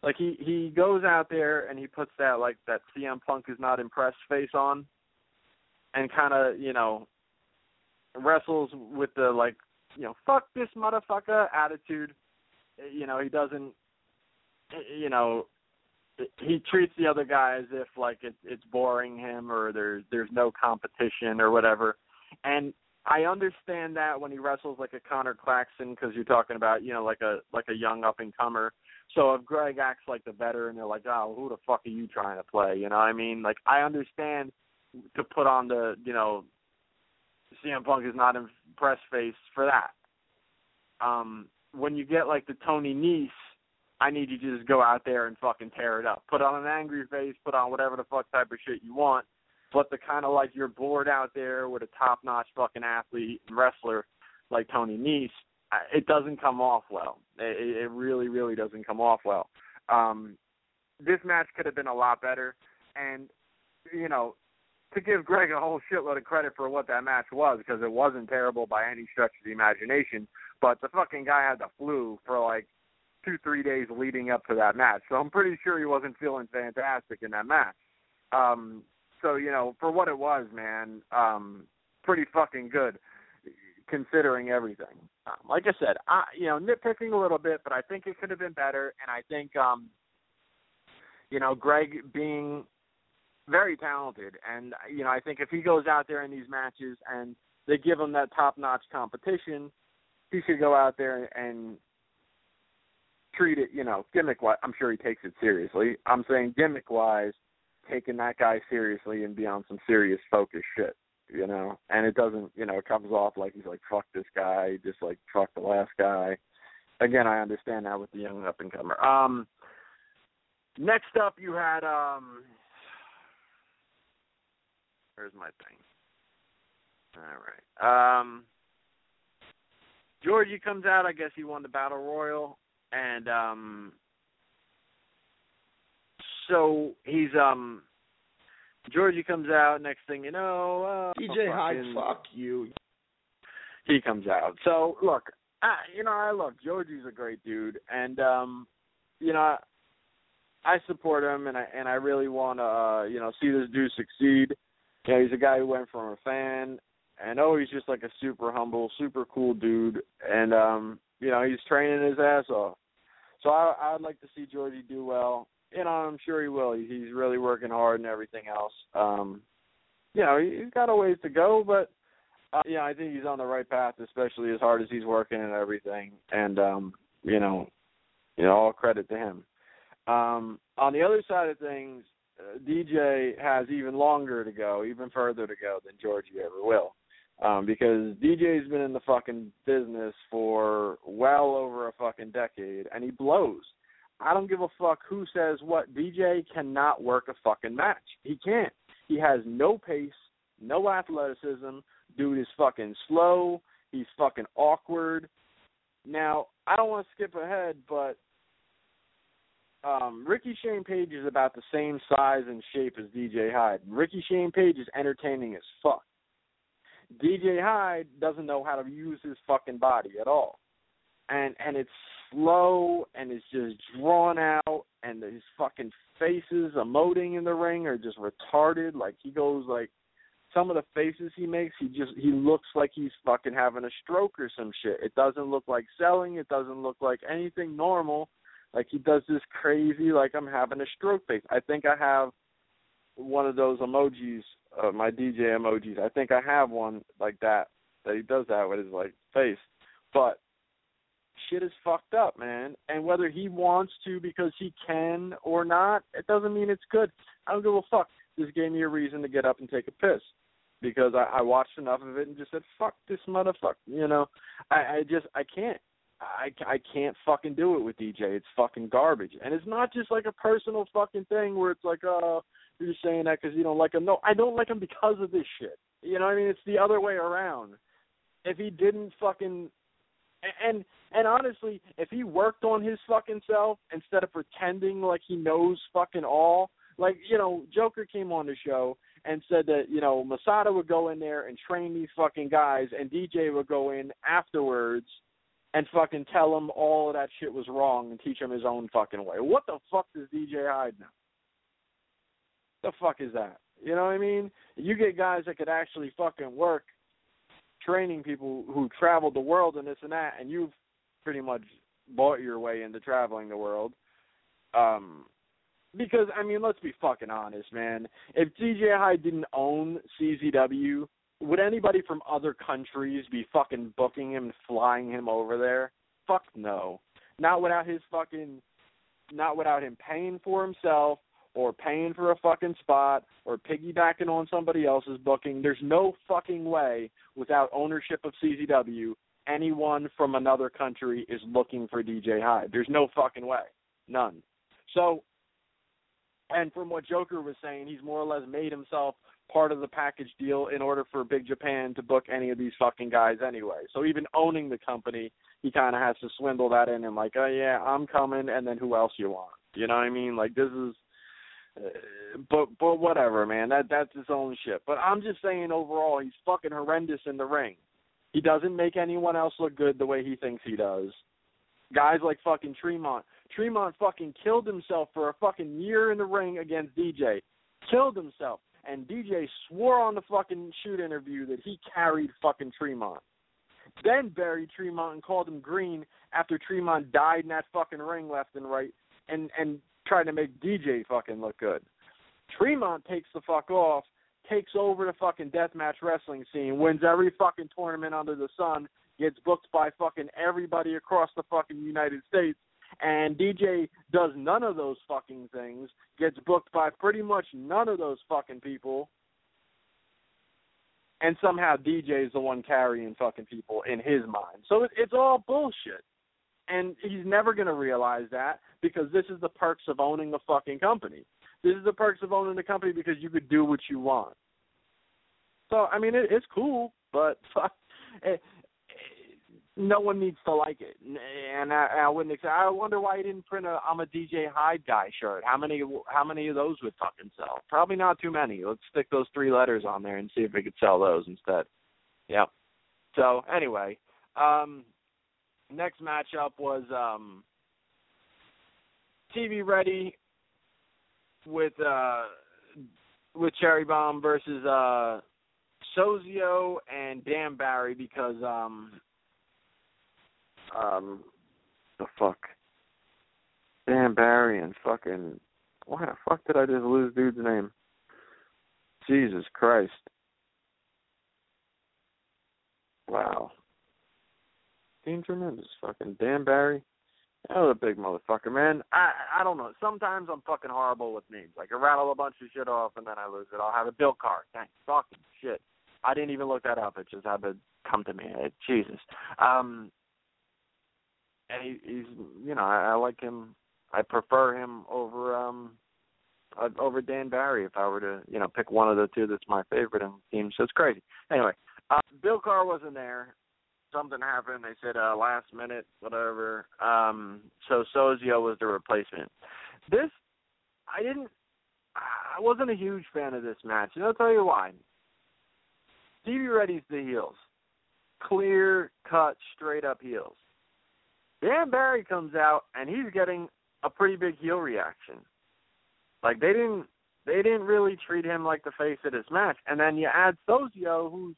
like he he goes out there and he puts that like that CM Punk is not impressed face on and kind of, you know, wrestles with the like, you know, fuck this motherfucker attitude. You know, he doesn't you know, he treats the other guy as if like it, it's boring him or there's there's no competition or whatever. And I understand that when he wrestles like a Connor Claxton because you're talking about you know like a like a young up and comer. So if Greg acts like the veteran, they're like, oh, who the fuck are you trying to play? You know what I mean? Like I understand to put on the you know CM Punk is not impressed face for that. Um, when you get like the Tony Nese, I need you to just go out there and fucking tear it up. Put on an angry face, put on whatever the fuck type of shit you want, but the kind of like you're bored out there with a top notch fucking athlete and wrestler like Tony Nese, it doesn't come off well. It, it really, really doesn't come off well. Um, this match could have been a lot better, and you know, to give Greg a whole shitload of credit for what that match was because it wasn't terrible by any stretch of the imagination. But the fucking guy had the flu for like two, three days leading up to that match, so I'm pretty sure he wasn't feeling fantastic in that match. Um, so you know, for what it was, man, um, pretty fucking good considering everything. Um, like I said, I you know nitpicking a little bit, but I think it could have been better, and I think um, you know Greg being very talented, and you know I think if he goes out there in these matches and they give him that top notch competition, he should go out there and treat it, you know, gimmick wise. I'm sure he takes it seriously. I'm saying gimmick wise, taking that guy seriously and be on some serious focus shit, you know. And it doesn't, you know, it comes off like he's like fuck this guy, just like fuck the last guy. Again, I understand that with the young up and comer. Um, next up, you had um, where's my thing? All right. Um, Georgie comes out. I guess he won the battle royal, and um, so he's um Georgie comes out. Next thing you know, uh, DJ Hyde, fucking- fuck you. he comes out. So look, I, you know, I look. Georgie's a great dude, and um, you know, I, I support him, and I and I really want to, uh, you know, see this dude succeed. You know, he's a guy who went from a fan and oh, he's just like a super humble, super cool dude, and um, you know, he's training his ass off. So I I'd like to see Georgie do well. You know, I'm sure he will. He's really working hard and everything else. Um, you know, he's got a ways to go, but uh, yeah, I think he's on the right path, especially as hard as he's working and everything. And um, you know, you know, all credit to him. Um, on the other side of things, uh, DJ has even longer to go, even further to go than Georgie ever will. Um, because DJ's been in the fucking business for well over a fucking decade, and he blows. I don't give a fuck who says what. DJ cannot work a fucking match. He can't. He has no pace, no athleticism. Dude is fucking slow. He's fucking awkward. Now, I don't want to skip ahead, but um, Ricky Shane Page is about the same size and shape as DJ Hyde. Ricky Shane Page is entertaining as fuck. DJ Hyde doesn't know how to use his fucking body at all. And and it's slow and it's just drawn out and his fucking faces emoting in the ring are just retarded. Like he goes like some of the faces he makes, he just he looks like he's fucking having a stroke or some shit. It doesn't look like selling, it doesn't look like anything normal. Like he does this crazy like I'm having a stroke face. I think I have one of those emojis, uh, my DJ emojis. I think I have one like that that he does that with his like face. But shit is fucked up, man. And whether he wants to because he can or not, it doesn't mean it's good. I don't give a fuck. This gave me a reason to get up and take a piss because I, I watched enough of it and just said, "Fuck this motherfucker." You know, I, I just I can't. I, I can't fucking do it with DJ. It's fucking garbage, and it's not just like a personal fucking thing where it's like, oh, you're saying that because you don't like him. No, I don't like him because of this shit. You know what I mean? It's the other way around. If he didn't fucking and and honestly, if he worked on his fucking self instead of pretending like he knows fucking all, like you know, Joker came on the show and said that you know Masada would go in there and train these fucking guys, and DJ would go in afterwards and fucking tell him all of that shit was wrong and teach him his own fucking way. What the fuck does DJ hide now? The fuck is that? You know what I mean? You get guys that could actually fucking work training people who traveled the world and this and that, and you've pretty much bought your way into traveling the world. Um, because I mean, let's be fucking honest, man. If DJ Hyde didn't own CZW, would anybody from other countries be fucking booking him and flying him over there? Fuck no. Not without his fucking not without him paying for himself or paying for a fucking spot or piggybacking on somebody else's booking. There's no fucking way without ownership of CZW anyone from another country is looking for DJ Hyde. There's no fucking way. None. So and from what Joker was saying, he's more or less made himself part of the package deal in order for Big Japan to book any of these fucking guys anyway. So even owning the company, he kind of has to swindle that in and like, oh yeah, I'm coming, and then who else you want? You know what I mean? Like this is, Uh, but but whatever, man. That that's his own shit. But I'm just saying overall, he's fucking horrendous in the ring. He doesn't make anyone else look good the way he thinks he does. Guys like fucking Tremont. Tremont fucking killed himself for a fucking year in the ring against DJ. Killed himself and DJ swore on the fucking shoot interview that he carried fucking Tremont. Then buried Tremont and called him green after Tremont died in that fucking ring left and right and and tried to make DJ fucking look good. Tremont takes the fuck off, takes over the fucking deathmatch wrestling scene, wins every fucking tournament under the sun, gets booked by fucking everybody across the fucking United States, and DJ does none of those fucking things, gets booked by pretty much none of those fucking people, and somehow DJ is the one carrying fucking people in his mind. So it, it's all bullshit. And he's never going to realize that because this is the perks of owning a fucking company. This is the perks of owning a company because you could do what you want. So I mean, it, it's cool, but [LAUGHS] it, no one needs to like it, and I, I wouldn't. Accept, I wonder why he didn't print a "I'm a DJ Hyde guy" shirt. How many? How many of those would fucking sell? Probably not too many. Let's stick those three letters on there and see if we could sell those instead. Yeah. So anyway, um, next matchup was um, TV Ready with uh, with Cherry Bomb versus uh, Sozio and Dan Barry because um um the fuck Dan Barry and fucking why the fuck did I just lose dude's name? Jesus Christ. Wow. Team tremendous. Fucking Dan Barry. Oh, a big motherfucker, man. I I don't know. Sometimes I'm fucking horrible with names. Like I rattle a bunch of shit off and then I lose it. I'll have a Bill Carr. Thanks. Fucking shit. I didn't even look that up. It just had to come to me. It, Jesus. Um. And he, he's, you know, I, I like him. I prefer him over um uh, over Dan Barry if I were to, you know, pick one of the two that's my favorite the team. So it's crazy. Anyway, uh, Bill Carr wasn't there. Something happened. They said uh, last minute, whatever. Um, so Sozio was the replacement. This, I didn't. I wasn't a huge fan of this match, and I'll tell you why. TV Ready's the heels, clear cut, straight up heels. Dan Barry comes out and he's getting a pretty big heel reaction. Like they didn't they didn't really treat him like the face of this match. And then you add Sozio, who's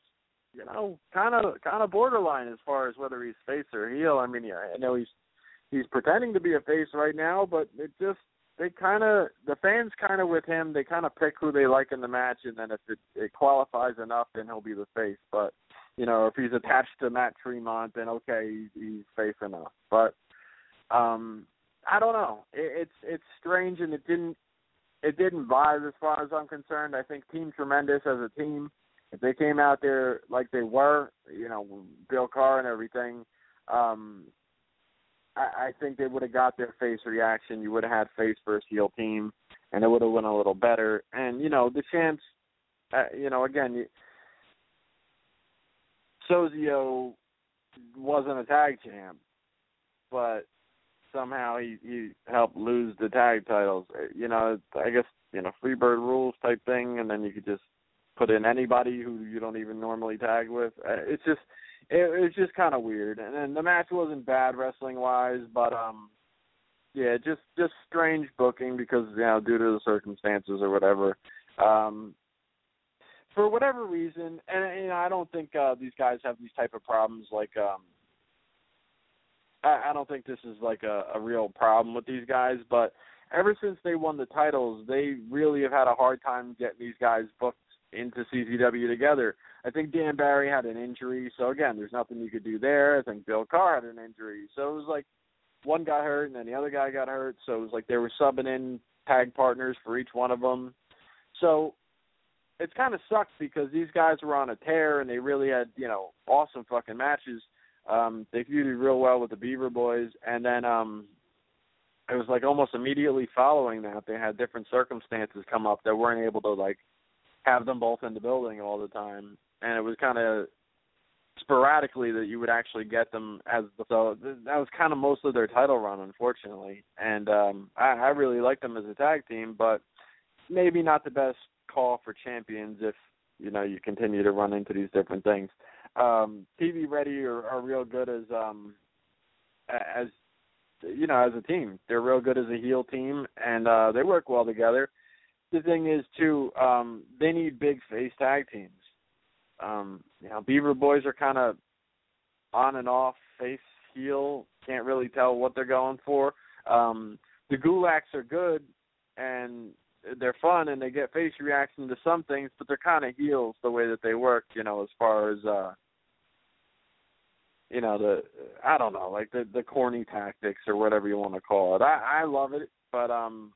you know kind of kind of borderline as far as whether he's face or heel. I mean, I know he's he's pretending to be a face right now, but it just they kind of the fans kind of with him. They kind of pick who they like in the match, and then if it, it qualifies enough, then he'll be the face. But you know, if he's attached to Matt Tremont, then okay, he's, he's face enough. But um I don't know. It, it's it's strange, and it didn't it didn't vibe as far as I'm concerned. I think Team Tremendous as a team, if they came out there like they were, you know, Bill Carr and everything, um, I, I think they would have got their face reaction. You would have had face versus heel team, and it would have went a little better. And you know, the chance, uh, you know, again, you, Sozio wasn't a tag champ, but somehow he he helped lose the tag titles. You know, I guess you know Freebird rules type thing, and then you could just put in anybody who you don't even normally tag with. Uh, it's just it, it's just kind of weird. And then the match wasn't bad wrestling wise, but um yeah, just just strange booking because you know due to the circumstances or whatever. Um for whatever reason, and you know, I don't think uh these guys have these type of problems like um I, I don't think this is like a, a real problem with these guys, but ever since they won the titles, they really have had a hard time getting these guys booked into CZW together. I think Dan Barry had an injury, so again, there's nothing you could do there. I think Bill Carr had an injury, so it was like one got hurt and then the other guy got hurt, so it was like they were subbing in tag partners for each one of them. So it's kind of sucks because these guys were on a tear and they really had you know awesome fucking matches um, they feuded real well with the Beaver Boys, and then um, it was like almost immediately following that they had different circumstances come up that weren't able to like have them both in the building all the time, and it was kind of sporadically that you would actually get them as the, so that was kind of most of their title run unfortunately and um I, I really liked them as a tag team but maybe not the best call for champions if you know you continue to run into these different things um, TV Ready are, are real good as um, as you know as a team. They're real good as a heel team, and uh, they work well together. The thing is, too, um, they need big face tag teams. Um, you know, Beaver Boys are kind of on and off face heel. Can't really tell what they're going for. Um, the Gulaks are good, and they're fun and they get face reaction to some things, but they're kind of heels the way that they work. You know, as far as uh, you know the I don't know like the the corny tactics or whatever you want to call it. I I love it, but um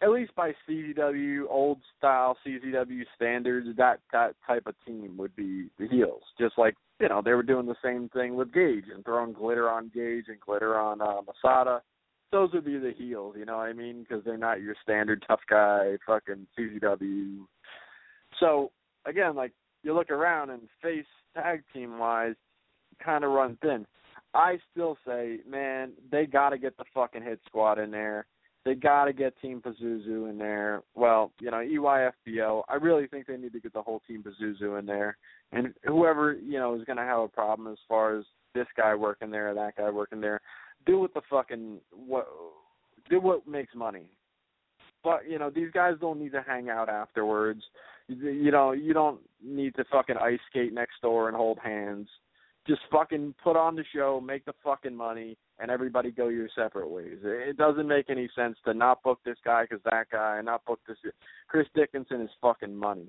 at least by CZW old style CZW standards, that that type of team would be the heels. Just like you know they were doing the same thing with Gage and throwing glitter on Gage and glitter on uh, Masada. Those would be the heels, you know what I mean? Because they're not your standard tough guy, fucking CZW. So again, like you look around and face tag team wise, kind of run thin. I still say, man, they got to get the fucking hit squad in there. They got to get Team Pazuzu in there. Well, you know, EYFBO. I really think they need to get the whole Team Pazuzu in there. And whoever you know is going to have a problem as far as this guy working there, that guy working there, do what the fucking what do what makes money. But you know, these guys don't need to hang out afterwards. You you know, you don't need to fucking ice skate next door and hold hands. Just fucking put on the show, make the fucking money, and everybody go your separate ways. It doesn't make any sense to not book this guy because that guy, and not book this. Chris Dickinson is fucking money,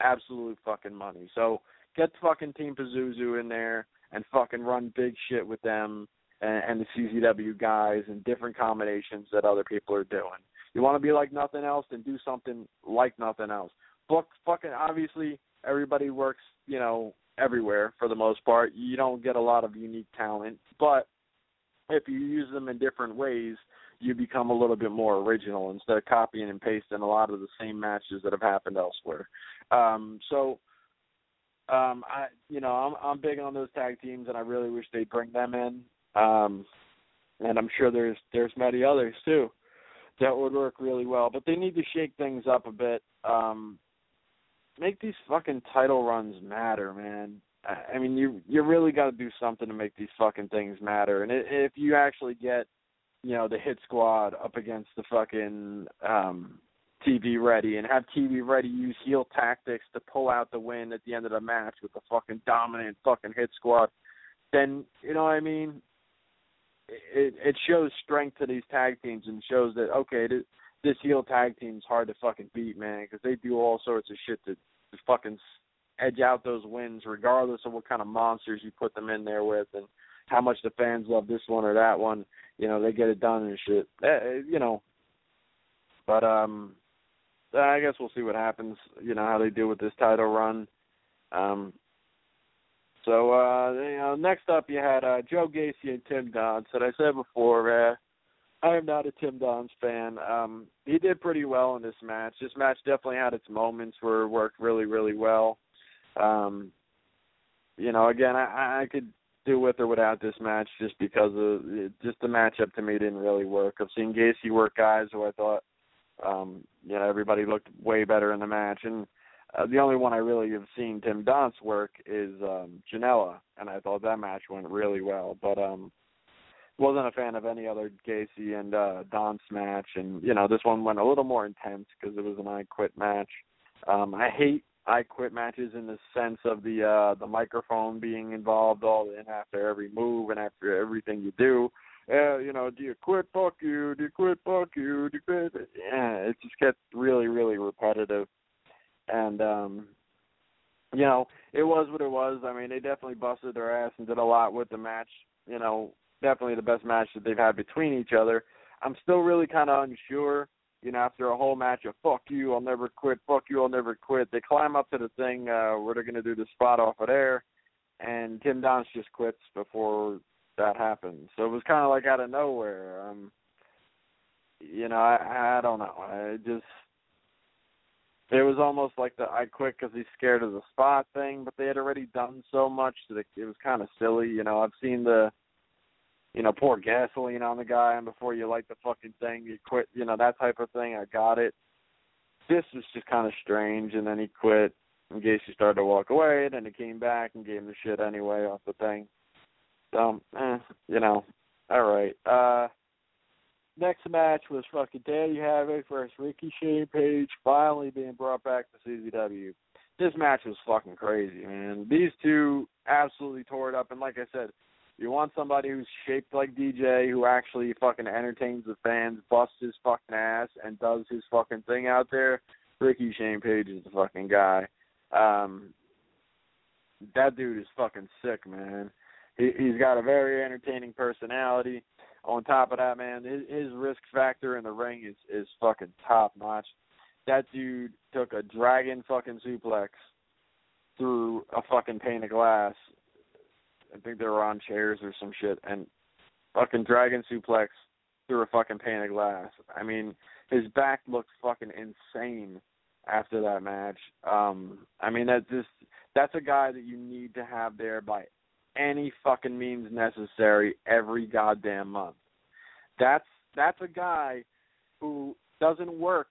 absolute fucking money. So get fucking Team Pazuzu in there and fucking run big shit with them and, and the CZW guys and different combinations that other people are doing. You want to be like nothing else, then do something like nothing else. Book fucking obviously everybody works, you know, everywhere for the most part. You don't get a lot of unique talent, but if you use them in different ways, you become a little bit more original instead of copying and pasting a lot of the same matches that have happened elsewhere. Um, so, um, I, you know, I'm I'm big on those tag teams, and I really wish they'd bring them in. Um, and I'm sure there's there's many others too that would work really well. But they need to shake things up a bit. Um, make these fucking title runs matter, man. I mean, you you really got to do something to make these fucking things matter. And if you actually get, you know, the hit squad up against the fucking um TV ready and have TV ready use heel tactics to pull out the win at the end of the match with the fucking dominant fucking hit squad, then you know what I mean. It it shows strength to these tag teams and shows that okay, this, this heel tag team's hard to fucking beat, man, because they do all sorts of shit to to fucking edge out those wins, regardless of what kind of monsters you put them in there with, and how much the fans love this one or that one. You know, they get it done and shit. Uh, you know, but um, I guess we'll see what happens. You know how they do with this title run. Um, so uh, you know, next up you had uh, Joe Gacy and Tim Donst. And I said before, uh, I am not a Tim Donst fan. Um, he did pretty well in this match. This match definitely had its moments where it worked really, really well. Um, you know, again, I, I could do with or without this match just because of just the matchup to me didn't really work. I've seen Gacy work guys who I thought, um, you know, everybody looked way better in the match, and uh, the only one I really have seen Tim Donst work is um, Janela, and I thought that match went really well. But um, wasn't a fan of any other Gacy and uh Donst match and you know this one went a little more intense because it was an I quit match. Um I hate I quit matches in the sense of the uh the microphone being involved all in after every move and after everything you do. Uh, you know, do you quit? Fuck you. Do you quit? Fuck you. Do you quit? Yeah, it just gets really, really repetitive. And um you know, it was what it was. I mean, they definitely busted their ass and did a lot with the match. You know, definitely the best match that they've had between each other. I'm still really kind of unsure. You know, after a whole match of "fuck you, I'll never quit," "fuck you, I'll never quit," they climb up to the thing uh, where they're going to do the spot off of there, and Tim Donst just quits before that happens. So it was kind of like out of nowhere. Um, you know, I I don't know. I just it was almost like the I quit because he's scared of the spot thing, but they had already done so much that it, it was kind of silly. You know, I've seen the you know, pour gasoline on the guy and before you light the fucking thing, you quit, you know, that type of thing. I got it. This was just kind of strange, and then he quit. And Gacy started to walk away, and then he came back and gave him the shit anyway off the thing. So, eh, you know, all right. Uh, next match was fucking Danny Havoc versus Ricky Shane Page, finally being brought back to CZW. This match was fucking crazy, man. These two absolutely tore it up, and like I said, you want somebody who's shaped like DJ, who actually fucking entertains the fans, busts his fucking ass, and does his fucking thing out there. Ricky Shane Page is the fucking guy. Um, that dude is fucking sick, man. He, he's got a very entertaining personality. On top of that, man, his, his risk factor in the ring is is fucking top notch. That dude took a dragon fucking suplex through a fucking pane of glass I think they were on chairs or some shit, and fucking dragon suplex through a fucking pane of glass. I mean, his back looked fucking insane after that match. Um, I mean that just that's a guy that you need to have there by any fucking means necessary every goddamn month. That's that's a guy who doesn't work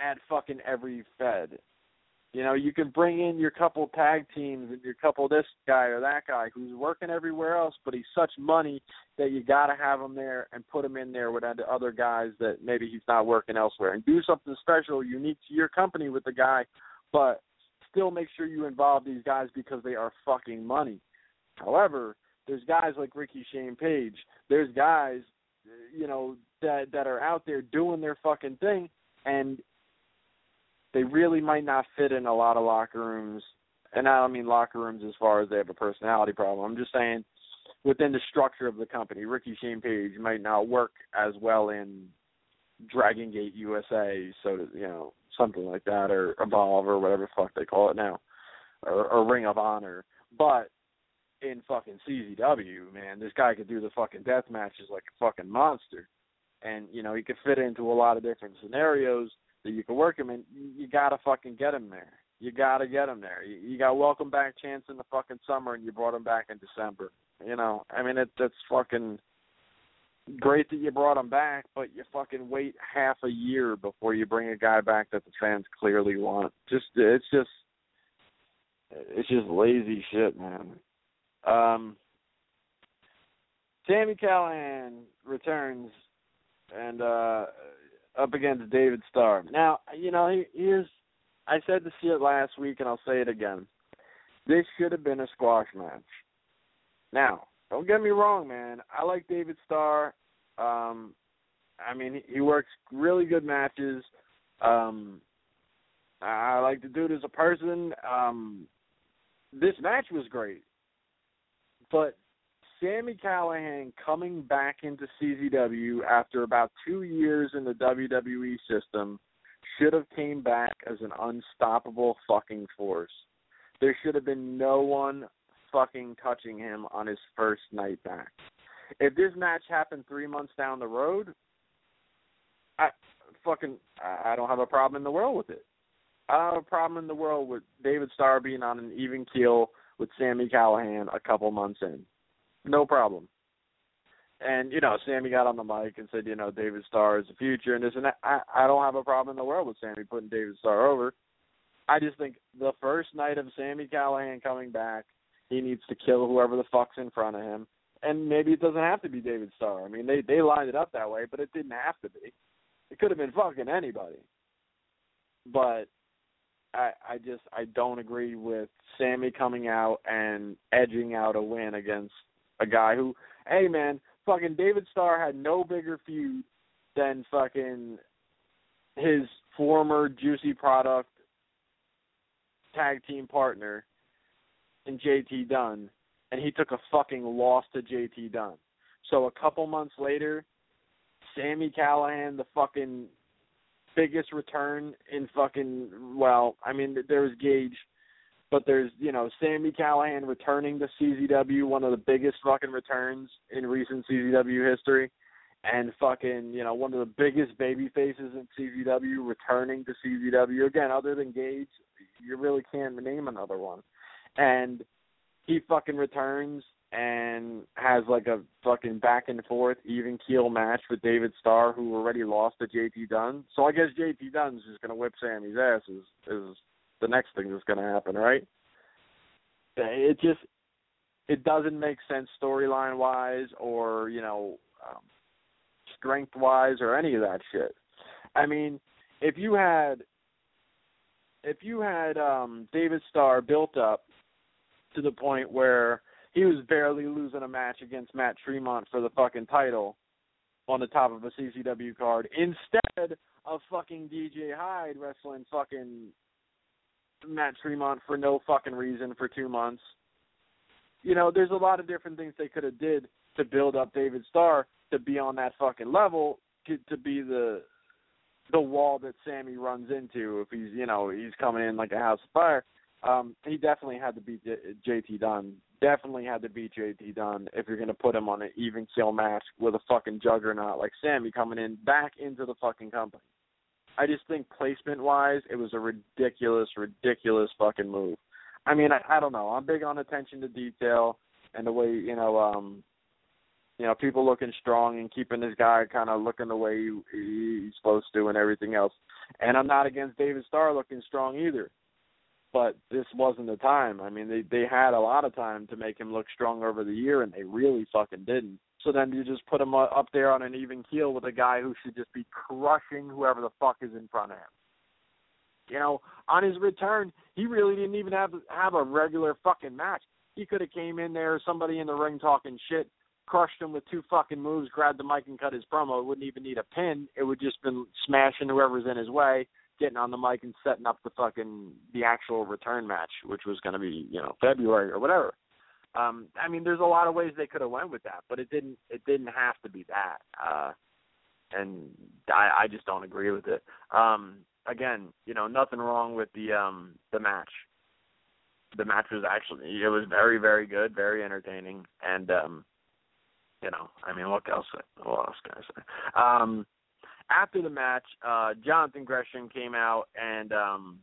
at fucking every Fed. You know, you can bring in your couple tag teams and your couple this guy or that guy who's working everywhere else, but he's such money that you got to have him there and put him in there with other guys that maybe he's not working elsewhere, and do something special, unique to your company with the guy, but still make sure you involve these guys because they are fucking money. However, there's guys like Ricky Shane Page. There's guys, you know, that that are out there doing their fucking thing, and they really might not fit in a lot of locker rooms. And I don't mean locker rooms as far as they have a personality problem. I'm just saying within the structure of the company, Ricky Shane Page might not work as well in Dragon Gate USA, so to, you know something like that, or Evolve or whatever the fuck they call it now, or, or Ring of Honor. But in fucking CZW, man, this guy could do the fucking death matches like a fucking monster, and you know he could fit into a lot of different scenarios that you can work him in. You gotta fucking get him there. You gotta get him there. You, you got welcome back chance in the fucking summer, and you brought him back in December. You know, I mean, it that's fucking great that you brought him back, but you fucking wait half a year before you bring a guy back that the fans clearly want. Just it's just it's just lazy shit, man. Um Sami Callihan returns and uh up against David Starr. Now, you know, he, here's I said to see it last week and I'll say it again. This should have been a squash match. Now, don't get me wrong, man. I like David Starr. Um, I mean, he works really good matches. Um, I like the dude as a person. Um, this match was great, but Sami Callihan coming back into CZW after about two years in the WWE system should have came back as an unstoppable fucking force. There should have been no one fucking touching him on his first night back. If this match happened three months down the road, I fucking I don't have a problem in the world with it. I don't have a problem in the world with David Starr being on an even keel with Sami Callihan a couple months in. No problem. And you know, Sami got on the mic and said, you know, David Starr is the future and this and that. I I don't have a problem in the world with Sami putting David Starr over. I just think the first night of Sami Callihan coming back, he needs to kill whoever the fuck's in front of him. And maybe it doesn't have to be David Starr. I mean, they they lined it up that way, but it didn't have to be. It could have been fucking anybody. But I I just I don't agree with Sami coming out and edging out a win against a guy who, hey man, fucking David Starr had no bigger feud than fucking his former Juicy Product tag team partner in JT Dunn, and he took a fucking loss to JT Dunn. So a couple months later, Sami Callihan, the fucking biggest return in fucking well, I mean there's Gage, but there's you know Sami Callihan returning to CZW, one of the biggest fucking returns in recent CZW history, and fucking you know one of the biggest baby faces in CZW returning to CZW again. Other than Gage, you really can't name another one, and he fucking returns and has like a fucking back and forth even keel match with David Starr, who already lost to JT Dunn. So I guess JT Dunn's just gonna whip Sami's ass. Is is the next thing that's gonna happen, right? It just it doesn't make sense storyline wise, or you know, um, strength wise, or any of that shit. I mean, if you had if you had um David Starr built up to the point where he was barely losing a match against Matt Tremont for the fucking title on the top of a CZW card instead of fucking DJ Hyde wrestling fucking Matt Tremont for no fucking reason for two months. You know, there's a lot of different things they could have did to build up David Starr to be on that fucking level to, to be the the wall that Sami runs into if he's you know he's coming in like a house of fire. Um, he definitely had to beat JT Dunn. Definitely had to beat JT Dunn if you're going to put him on an even kill match with a fucking juggernaut like Sami coming in back into the fucking company. I just think placement wise, it was a ridiculous, ridiculous fucking move. I mean, I, I don't know. I'm big on attention to detail and the way you know, um, you know, people looking strong and keeping this guy kind of looking the way he, he's supposed to and everything else. And I'm not against David Starr looking strong either. but this wasn't the time. I mean, they they had a lot of time to make him look strong over the year, and they really fucking didn't. So then you just put him up there on an even keel with a guy who should just be crushing whoever the fuck is in front of him. You know, on his return, he really didn't even have have a regular fucking match. He could have came in there, somebody in the ring talking shit, crushed him with two fucking moves, grabbed the mic and cut his promo. It wouldn't even need a pin. It would just been smashing whoever's in his way, getting on the mic and setting up the fucking the actual return match, which was going to be you know February or whatever. Um, I mean, there's a lot of ways they could have went with that, but it didn't. It didn't have to be that. Uh, and I, I just don't agree with it. Um, again, you know, nothing wrong with the um the match. The match was actually it was very very good, very entertaining, and um, you know, I mean, what else? What else can I say? Um, after the match, uh, Jonathan Gresham came out and um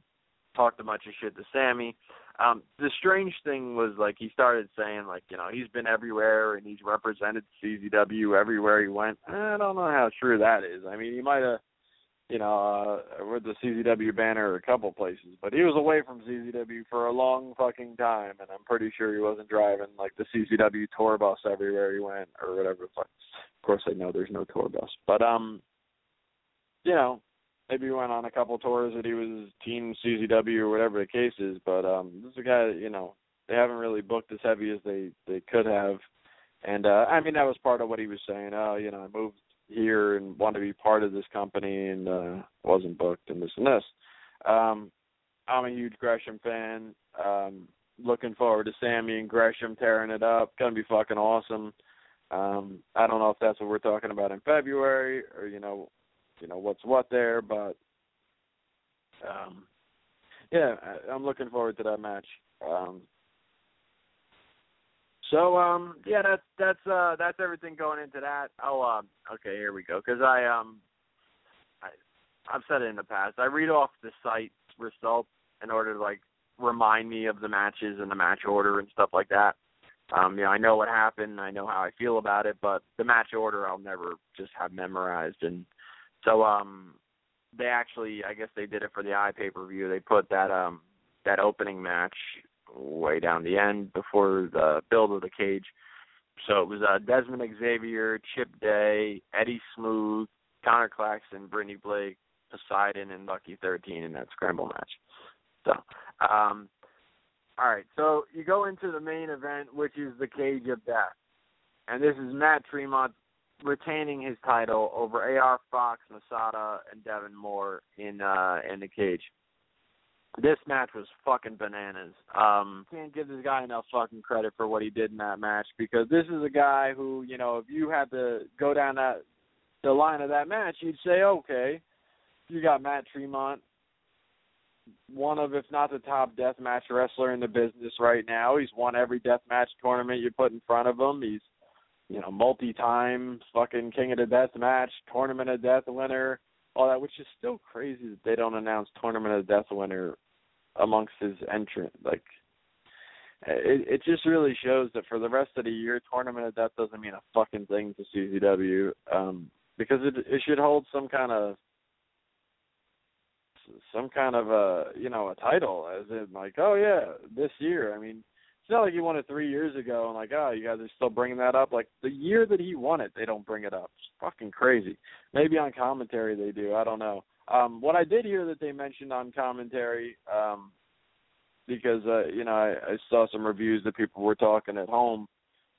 talked a bunch of shit to Sami. Um, the strange thing was like he started saying like you know he's been everywhere and he's represented CZW everywhere he went. I don't know how true that is. I mean he might have you know uh, with the CZW banner a couple places, but he was away from CZW for a long fucking time, and I'm pretty sure he wasn't driving like the CZW tour bus everywhere he went or whatever. Of course I know there's no tour bus, but um you know maybe went on a couple tours that he was team CZW or whatever the case is. But um, this is a guy that you know they haven't really booked as heavy as they they could have, and uh, I mean that was part of what he was saying. Oh, you know, I moved here and wanted to be part of this company and uh, wasn't booked and this and this. Um, I'm a huge Gresham fan. Um, looking forward to Sami and Gresham tearing it up. Gonna be fucking awesome. Um, I don't know if that's what we're talking about in February or you know you know what's what there, but um, yeah, I, I'm looking forward to that match. Um, so um, yeah, that's that's uh, that's everything going into that. Oh, um, okay, here we go. Because I um, I I've said it in the past. I read off the site results in order to like remind me of the matches and the match order and stuff like that. Um, you know, I know what happened, I know how I feel about it, but the match order I'll never just have memorized and so um they actually I guess they did it for the eye pay per view. They put that um that opening match way down the end before the build of the cage. So it was uh Desmond Xavier, Chip Day, Eddie Smooth, Connor Claxton, Brittany Blake, Poseidon and Lucky thirteen in that scramble match. So um all right, so you go into the main event, which is the Cage of Death. And this is Matt Tremont retaining his title over AR Fox, Masada, and Devon Moore in uh in the cage. This match was fucking bananas. Um can't give this guy enough fucking credit for what he did in that match because this is a guy who, you know, if you had to go down that the line of that match, you'd say, okay, you got Matt Tremont, one of, if not the top deathmatch wrestler in the business right now. He's won every deathmatch tournament you put in front of him. He's you know, multi-time fucking King of the Death match, Tournament of Death winner, all that, which is still crazy that they don't announce Tournament of Death winner amongst his entrant. Like, it it just really shows that for the rest of the year, Tournament of Death doesn't mean a fucking thing to CZW, um, because it it should hold some kind of some kind of a you know a title, as in like, oh yeah, this year. I mean it's not like he won it three years ago and like, oh, you guys are still bringing that up. Like the year that he won it, they don't bring it up. It's fucking crazy. Maybe on commentary they do. I don't know. Um, what I did hear that they mentioned on commentary, um, because uh, you know I, I saw some reviews that people were talking at home,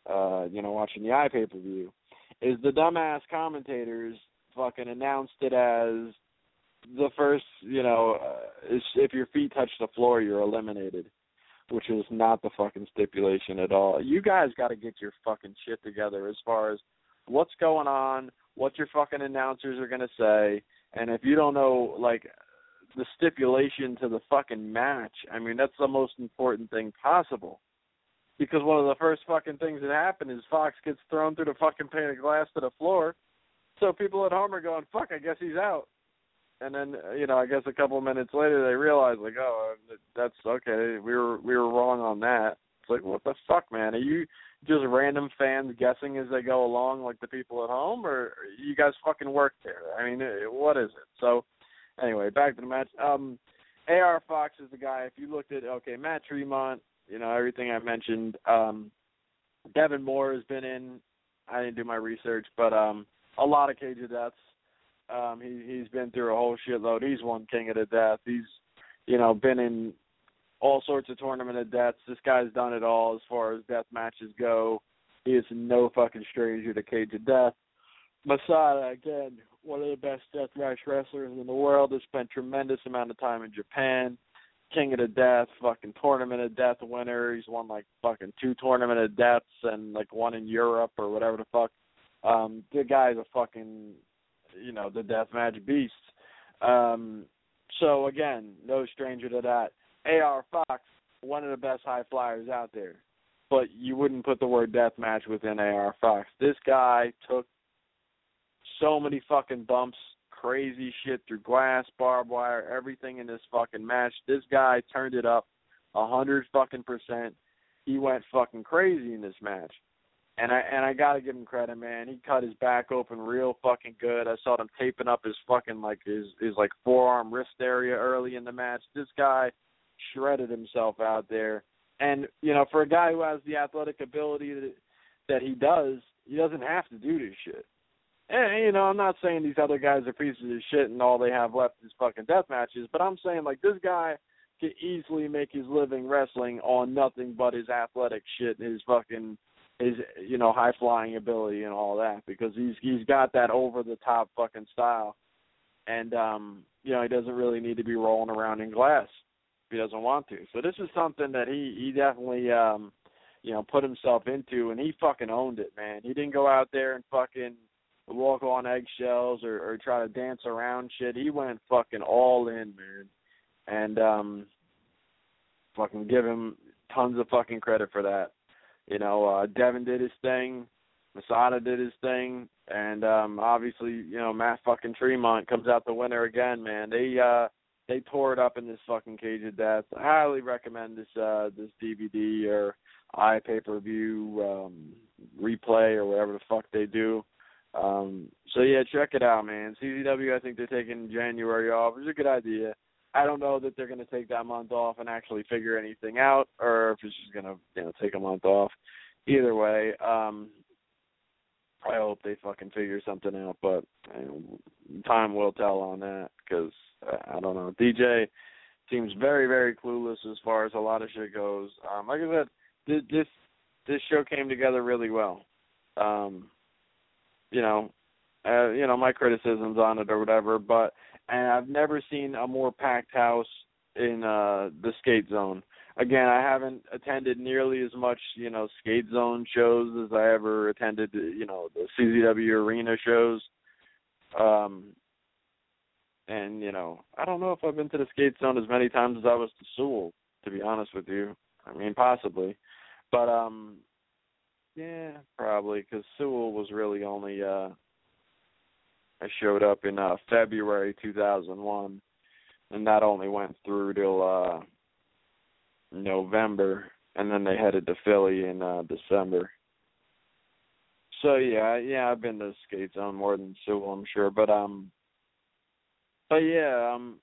uh, you know, watching the eye pay per view, is the dumbass commentators fucking announced it as the first, you know, uh, if your feet touch the floor, you're eliminated which is not the fucking stipulation at all. You guys got to get your fucking shit together as far as what's going on, what your fucking announcers are going to say, and if you don't know like the stipulation to the fucking match, I mean that's the most important thing possible. Because one of the first fucking things that happen is Fox gets thrown through the fucking pane of glass to the floor. So people at home are going, "Fuck, I guess he's out." And then you know I guess a couple of minutes later they realize like oh that's okay we were we were wrong on that. It's like what the fuck man are you just random fans guessing as they go along like the people at home or you guys fucking work there? I mean what is it? So anyway back to the match. Um AR Fox is the guy. If you looked at okay, Matt Tremont, you know everything I mentioned. Um, Devon Moore has been in. I didn't do my research, but um, a lot of cage of deaths. Um, he he's been through a whole shitload. He's won King of the Death. He's you know been in all sorts of tournament of deaths. This guy's done it all as far as death matches go. He is no fucking stranger to cage of death. Masada again, one of the best death match wrestlers in the world. Has spent tremendous amount of time in Japan. King of the Death, fucking tournament of death winner. He's won like fucking two tournament of deaths and like one in Europe or whatever the fuck. Um, the guy's a fucking, you know, the death match beast. Um, so again, no stranger to that. AR Fox, one of the best high flyers out there, but you wouldn't put the word death match within AR Fox. This guy took so many fucking bumps crazy shit through glass, barbed wire, everything in this fucking match. This guy turned it up a hundred fucking percent. He went fucking crazy in this match. And I and I gotta give him credit, man. He cut his back open real fucking good. I saw him taping up his fucking like his his like forearm wrist area early in the match. This guy shredded himself out there. And, you know, for a guy who has the athletic ability that that he does, he doesn't have to do this shit. And you know, I'm not saying these other guys are pieces of shit and all they have left is fucking death matches, but I'm saying like this guy could easily make his living wrestling on nothing but his athletic shit and his fucking his you know high flying ability and all that because he's he's got that over the top fucking style, and um you know he doesn't really need to be rolling around in glass if he doesn't want to. So this is something that he he definitely um you know put himself into and he fucking owned it, man. He didn't go out there and fucking walk on eggshells or, or try to dance around shit. He went fucking all in, man. And um fucking give him tons of fucking credit for that. You know, uh Devon did his thing, Masada did his thing, and um obviously, you know, Matt fucking Tremont comes out the winner again, man. They uh they tore it up in this fucking cage of death. I highly recommend this uh this DVD or i pay per view um replay or whatever the fuck they do. Um, so yeah, check it out, man. CZW, I think they're taking January off. It's a good idea. I don't know that they're going to take that month off and actually figure anything out, or if it's just going to, you know, take a month off. Either way, um, I hope they fucking figure something out, but you know, time will tell on that because uh, I don't know. DJ seems very, very clueless as far as a lot of shit goes. Um, like I said, this this, this show came together really well. Um, you know, uh, you know my criticisms on it or whatever, but and I've never seen a more packed house in uh the skate zone. Again, I haven't attended nearly as much, you know, skate zone shows as I ever attended, you know, the CZW arena shows. Um and, you know, I don't know if I've been to the skate zone as many times as I was to Sewell, to be honest with you. I mean, possibly. But um yeah, probably because Sewell was really only uh I showed up in uh February 2001 and that only went through till uh November and then they headed to Philly in uh December. So yeah, yeah, I've been to skate zone more than Sewell, I'm sure, but um but yeah, um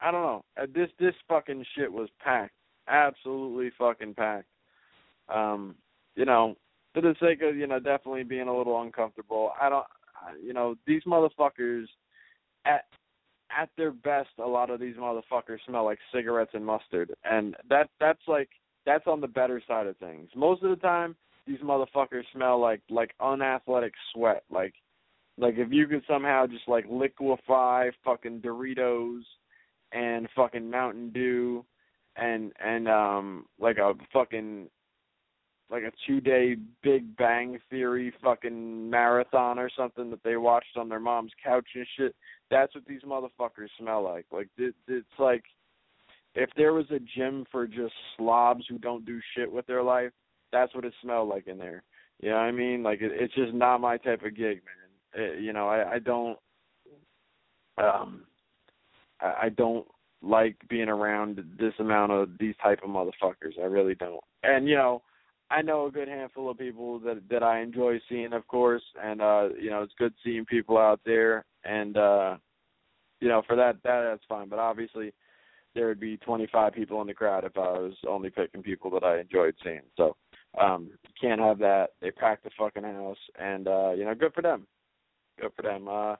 I don't know. Uh, This this fucking shit was packed. Absolutely fucking packed. Um you know, for the sake of you know definitely being a little uncomfortable. I don't, you know, these motherfuckers at at their best, a lot of these motherfuckers smell like cigarettes and mustard, and that that's like that's on the better side of things. Most of the time, these motherfuckers smell like like unathletic sweat, like like if you could somehow just like liquefy fucking Doritos and fucking Mountain Dew and and um like a fucking like a two day Big Bang Theory fucking marathon or something that they watched on their mom's couch and shit. That's what these motherfuckers smell like. Like it, it's like if there was a gym for just slobs who don't do shit with their life, that's what it smelled like in there. You know what I mean? Like it, it's just not my type of gig, man. It, you know, I, I don't, um, I, I don't like being around this amount of these type of motherfuckers. I really don't. And you know, I know a good handful of people that that I enjoy seeing, of course, and uh, you know, it's good seeing people out there, and uh, you know, for that that that's fine. But obviously, there would be 25 people in the crowd if I was only picking people that I enjoyed seeing. So um you can't have that. They packed the fucking house and uh, you know, good for them. Good for them. Uh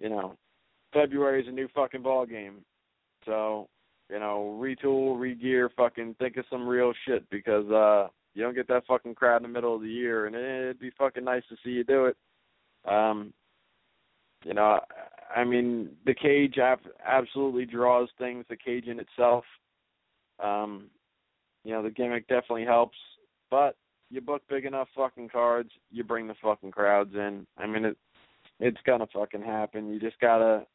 you know, February is a new fucking ball game. So, you know, retool, regear, fucking think of some real shit because uh you don't get that fucking crowd in the middle of the year and it'd be fucking nice to see you do it. Um you know, I mean, the cage absolutely draws things. The cage in itself, um, you know, the gimmick definitely helps. But you book big enough fucking cards, you bring the fucking crowds in. I mean, it it's gonna fucking happen. You just gotta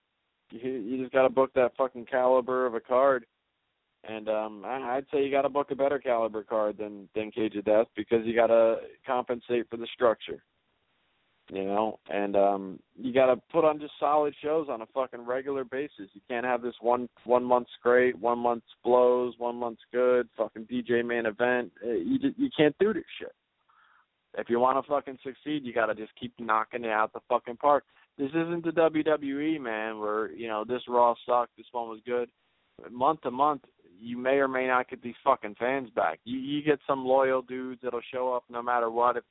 you, you just gotta book that fucking caliber of a card. And um I'd say you gotta book a better caliber card than than Cage of Death because you gotta compensate for the structure you know, and um you got to put on just solid shows on a fucking regular basis. You can't have this one one month's great, one month's blows, one month's good, fucking DJ main event. Uh, you just, you can't do this shit. If you want to fucking succeed, you got to just keep knocking it out the fucking park. This isn't the WWE, man, where you know this Raw sucked, this one was good. Month to month, you may or may not get these fucking fans back. You you get some loyal dudes that'll show up no matter what. If,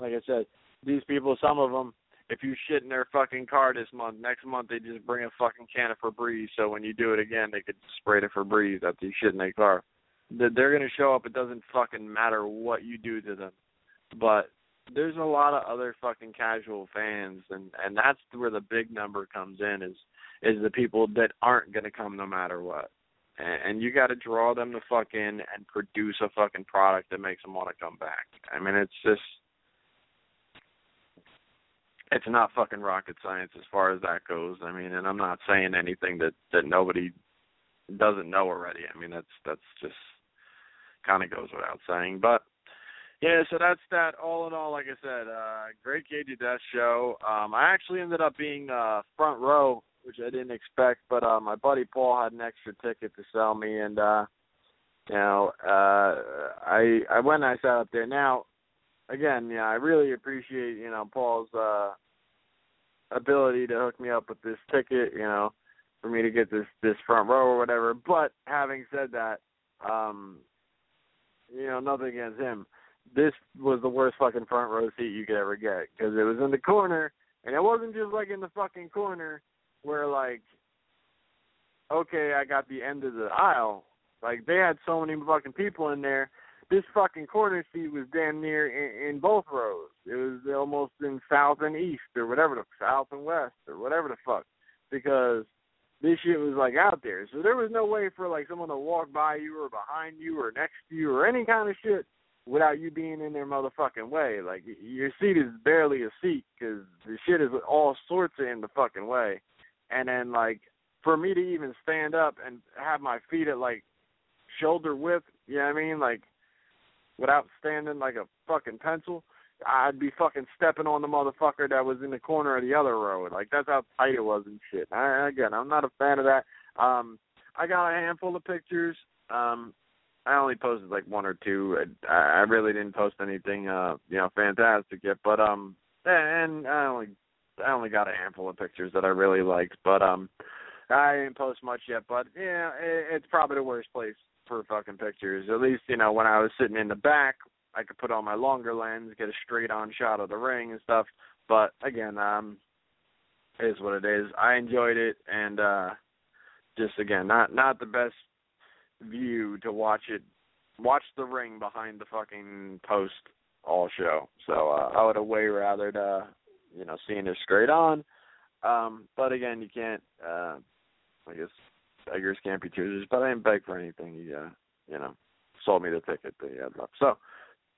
like I said, these people, some of them, if you shit in their fucking car this month, next month they just bring a fucking can of Febreze. So when you do it again, they could spray the Febreze after you shit in their car. They're gonna show up. It doesn't fucking matter what you do to them. But there's a lot of other fucking casual fans, and and that's where the big number comes in. Is is the people that aren't gonna come no matter what. And, and you got to draw them to fuck in and produce a fucking product that makes them want to come back. I mean, it's just it's not fucking rocket science as far as that goes. I mean, and I'm not saying anything that that nobody doesn't know already. I mean, that's that's just kind of goes without saying. But yeah, so that's that. All in all, like I said, uh, great of Death show. Um, I actually ended up being uh, front row, which I didn't expect. But uh, my buddy Paul had an extra ticket to sell me, and uh, you know, uh, I I went and I sat up there. Now again, yeah, I really appreciate you know Paul's uh ability to hook me up with this ticket, you know, for me to get this this front row or whatever. But having said that, um, you know, nothing against him. This was the worst fucking front row seat you could ever get because it was in the corner, and it wasn't just like in the fucking corner where like, okay, I got the end of the aisle. Like they had so many fucking people in there this fucking corner seat was damn near in, in both rows. It was almost in south and east or whatever the south and west or whatever the fuck because this shit was like out there. So there was no way for like someone to walk by you or behind you or next to you or any kind of shit without you being in their motherfucking way. Like your seat is barely a seat because the shit is all sorts of in the fucking way. And then like for me to even stand up and have my feet at like shoulder width, you know what I mean? Like without standing like a fucking pencil, I'd be fucking stepping on the motherfucker that was in the corner of the other road. Like that's how tight it was and shit. I, again, I'm not a fan of that. Um, I got a handful of pictures. Um, I only posted like one or two. I, I really didn't post anything, uh, you know, fantastic yet. But um, and I only I only got a handful of pictures that I really liked. But um, I didn't post much yet. But yeah, it, it's probably the worst place for fucking pictures. At least, you know, when I was sitting in the back, I could put on my longer lens, get a straight on shot of the ring and stuff. But again, um it is what it is. I enjoyed it and uh just again, not not the best view to watch it watch the ring behind the fucking post all show. So uh I would have way rather uh you know, seeing it straight on. Um, but again you can't uh I guess beggars can't be choosers, but I didn't beg for anything. He, uh, you know, sold me the ticket that he had left. So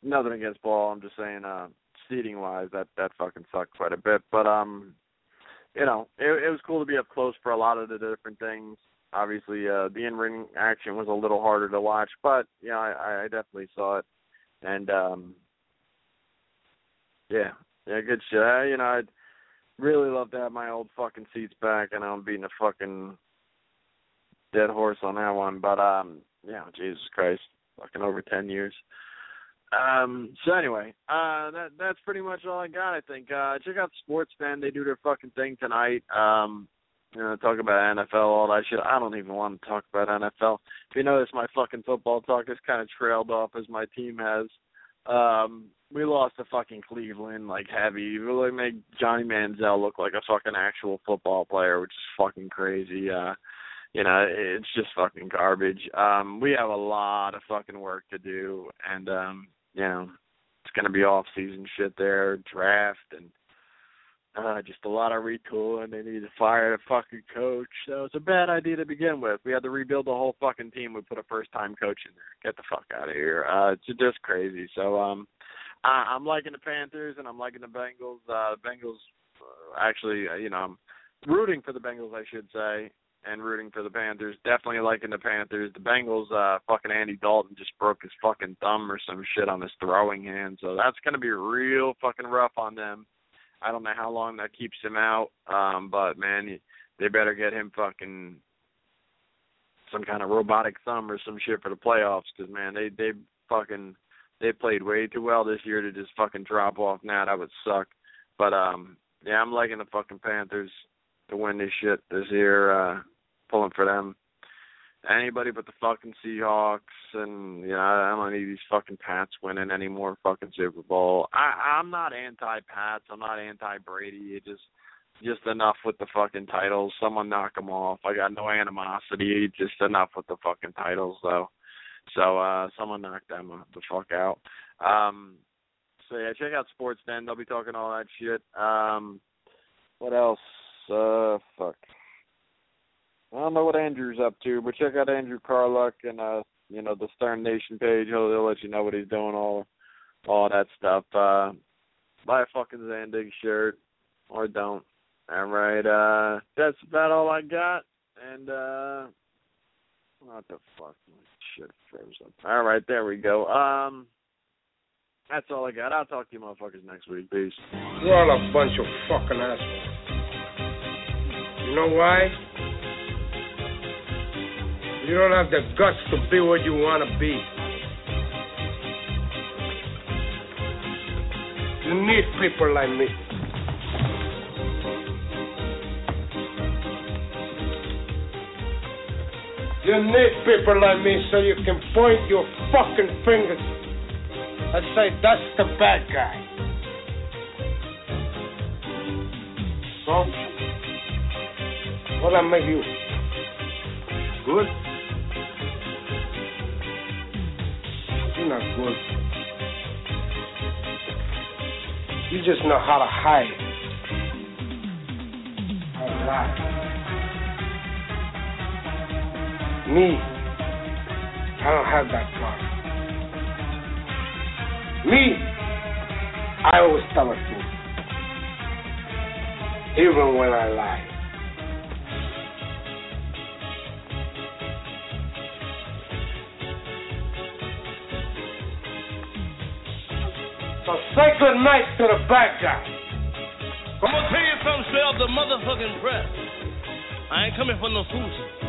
nothing against Paul. I'm just saying, uh, seating wise, that that fucking sucked quite a bit. But um, you know, it, it was cool to be up close for a lot of the different things. Obviously, uh, the in-ring action was a little harder to watch, but you know, I, I definitely saw it, and um, yeah, yeah, good shit. I, you know, I'd really love to have my old fucking seats back, and I'm beating a fucking dead horse on that one. But um, yeah, Jesus Christ, fucking over ten years. Um, so anyway, uh, that that's pretty much all I got. I think. Uh, check out Sports Fan. They do their fucking thing tonight. Um, you know, talk about NFL, all that shit. I don't even want to talk about NFL. If you notice, my fucking football talk has kind of trailed off as my team has. Um, we lost to fucking Cleveland like heavy. We really made Johnny Manziel look like a fucking actual football player, which is fucking crazy. Uh, you know, it's just fucking garbage. Um, we have a lot of fucking work to do, and um, you know, it's gonna be off season shit there, draft and uh, just a lot of retooling. They need to fire the fucking coach. So it's a bad idea to begin with. We had to rebuild the whole fucking team. We put a first time coach in there. Get the fuck out of here. Uh, it's just crazy. So um, I, I'm liking the Panthers and I'm liking the Bengals. Uh, the Bengals, uh, actually, uh, you know, I'm rooting for the Bengals, I should say, and rooting for the Panthers. Definitely liking the Panthers. The Bengals, uh, fucking Andy Dalton just broke his fucking thumb or some shit on his throwing hand. So that's gonna be real fucking rough on them. I don't know how long that keeps him out, um, but man, they better get him fucking some kind of robotic thumb or some shit for the playoffs because man, they they fucking they played way too well this year to just fucking drop off now. That would suck. But um, yeah, I'm liking the fucking Panthers to win this shit this year. Uh, pulling for them anybody but the fucking Seahawks and you know, I don't need these fucking Pats winning any more fucking Super Bowl. I I'm not anti Pats, I'm not anti Brady. It just just enough with the fucking titles. Someone knock them off. I got no animosity. Just enough with the fucking titles though. So uh someone knock them the fuck out. Um so yeah, check out Sports Den. They'll be talking all that shit. Um what else? Uh fuck. I don't know what Andrew's up to, but check out Andrew Carluck and uh you know the Stern Nation page. He'll, he'll let you know what he's doing, all all that stuff. Uh buy a fucking Zandig shirt or don't. All right, uh that's about all I got. And uh what the fuck? My shit froze up. All right, there we go. Um that's all I got. I'll talk to you motherfuckers next week. Peace. You're all a bunch of fucking assholes. You know why? You don't have the guts to be what you want to be. You need people like me. You need people like me so you can point your fucking fingers and say, that's the bad guy. So, what I make you? Good? You're not good. You just know how to hide. To lie. Me, I don't have that part. Me, I always tell the truth. Even when I lie. So say good night to the bad guy. I'm gonna tell you something straight off the motherfucking press. I ain't coming for no fools.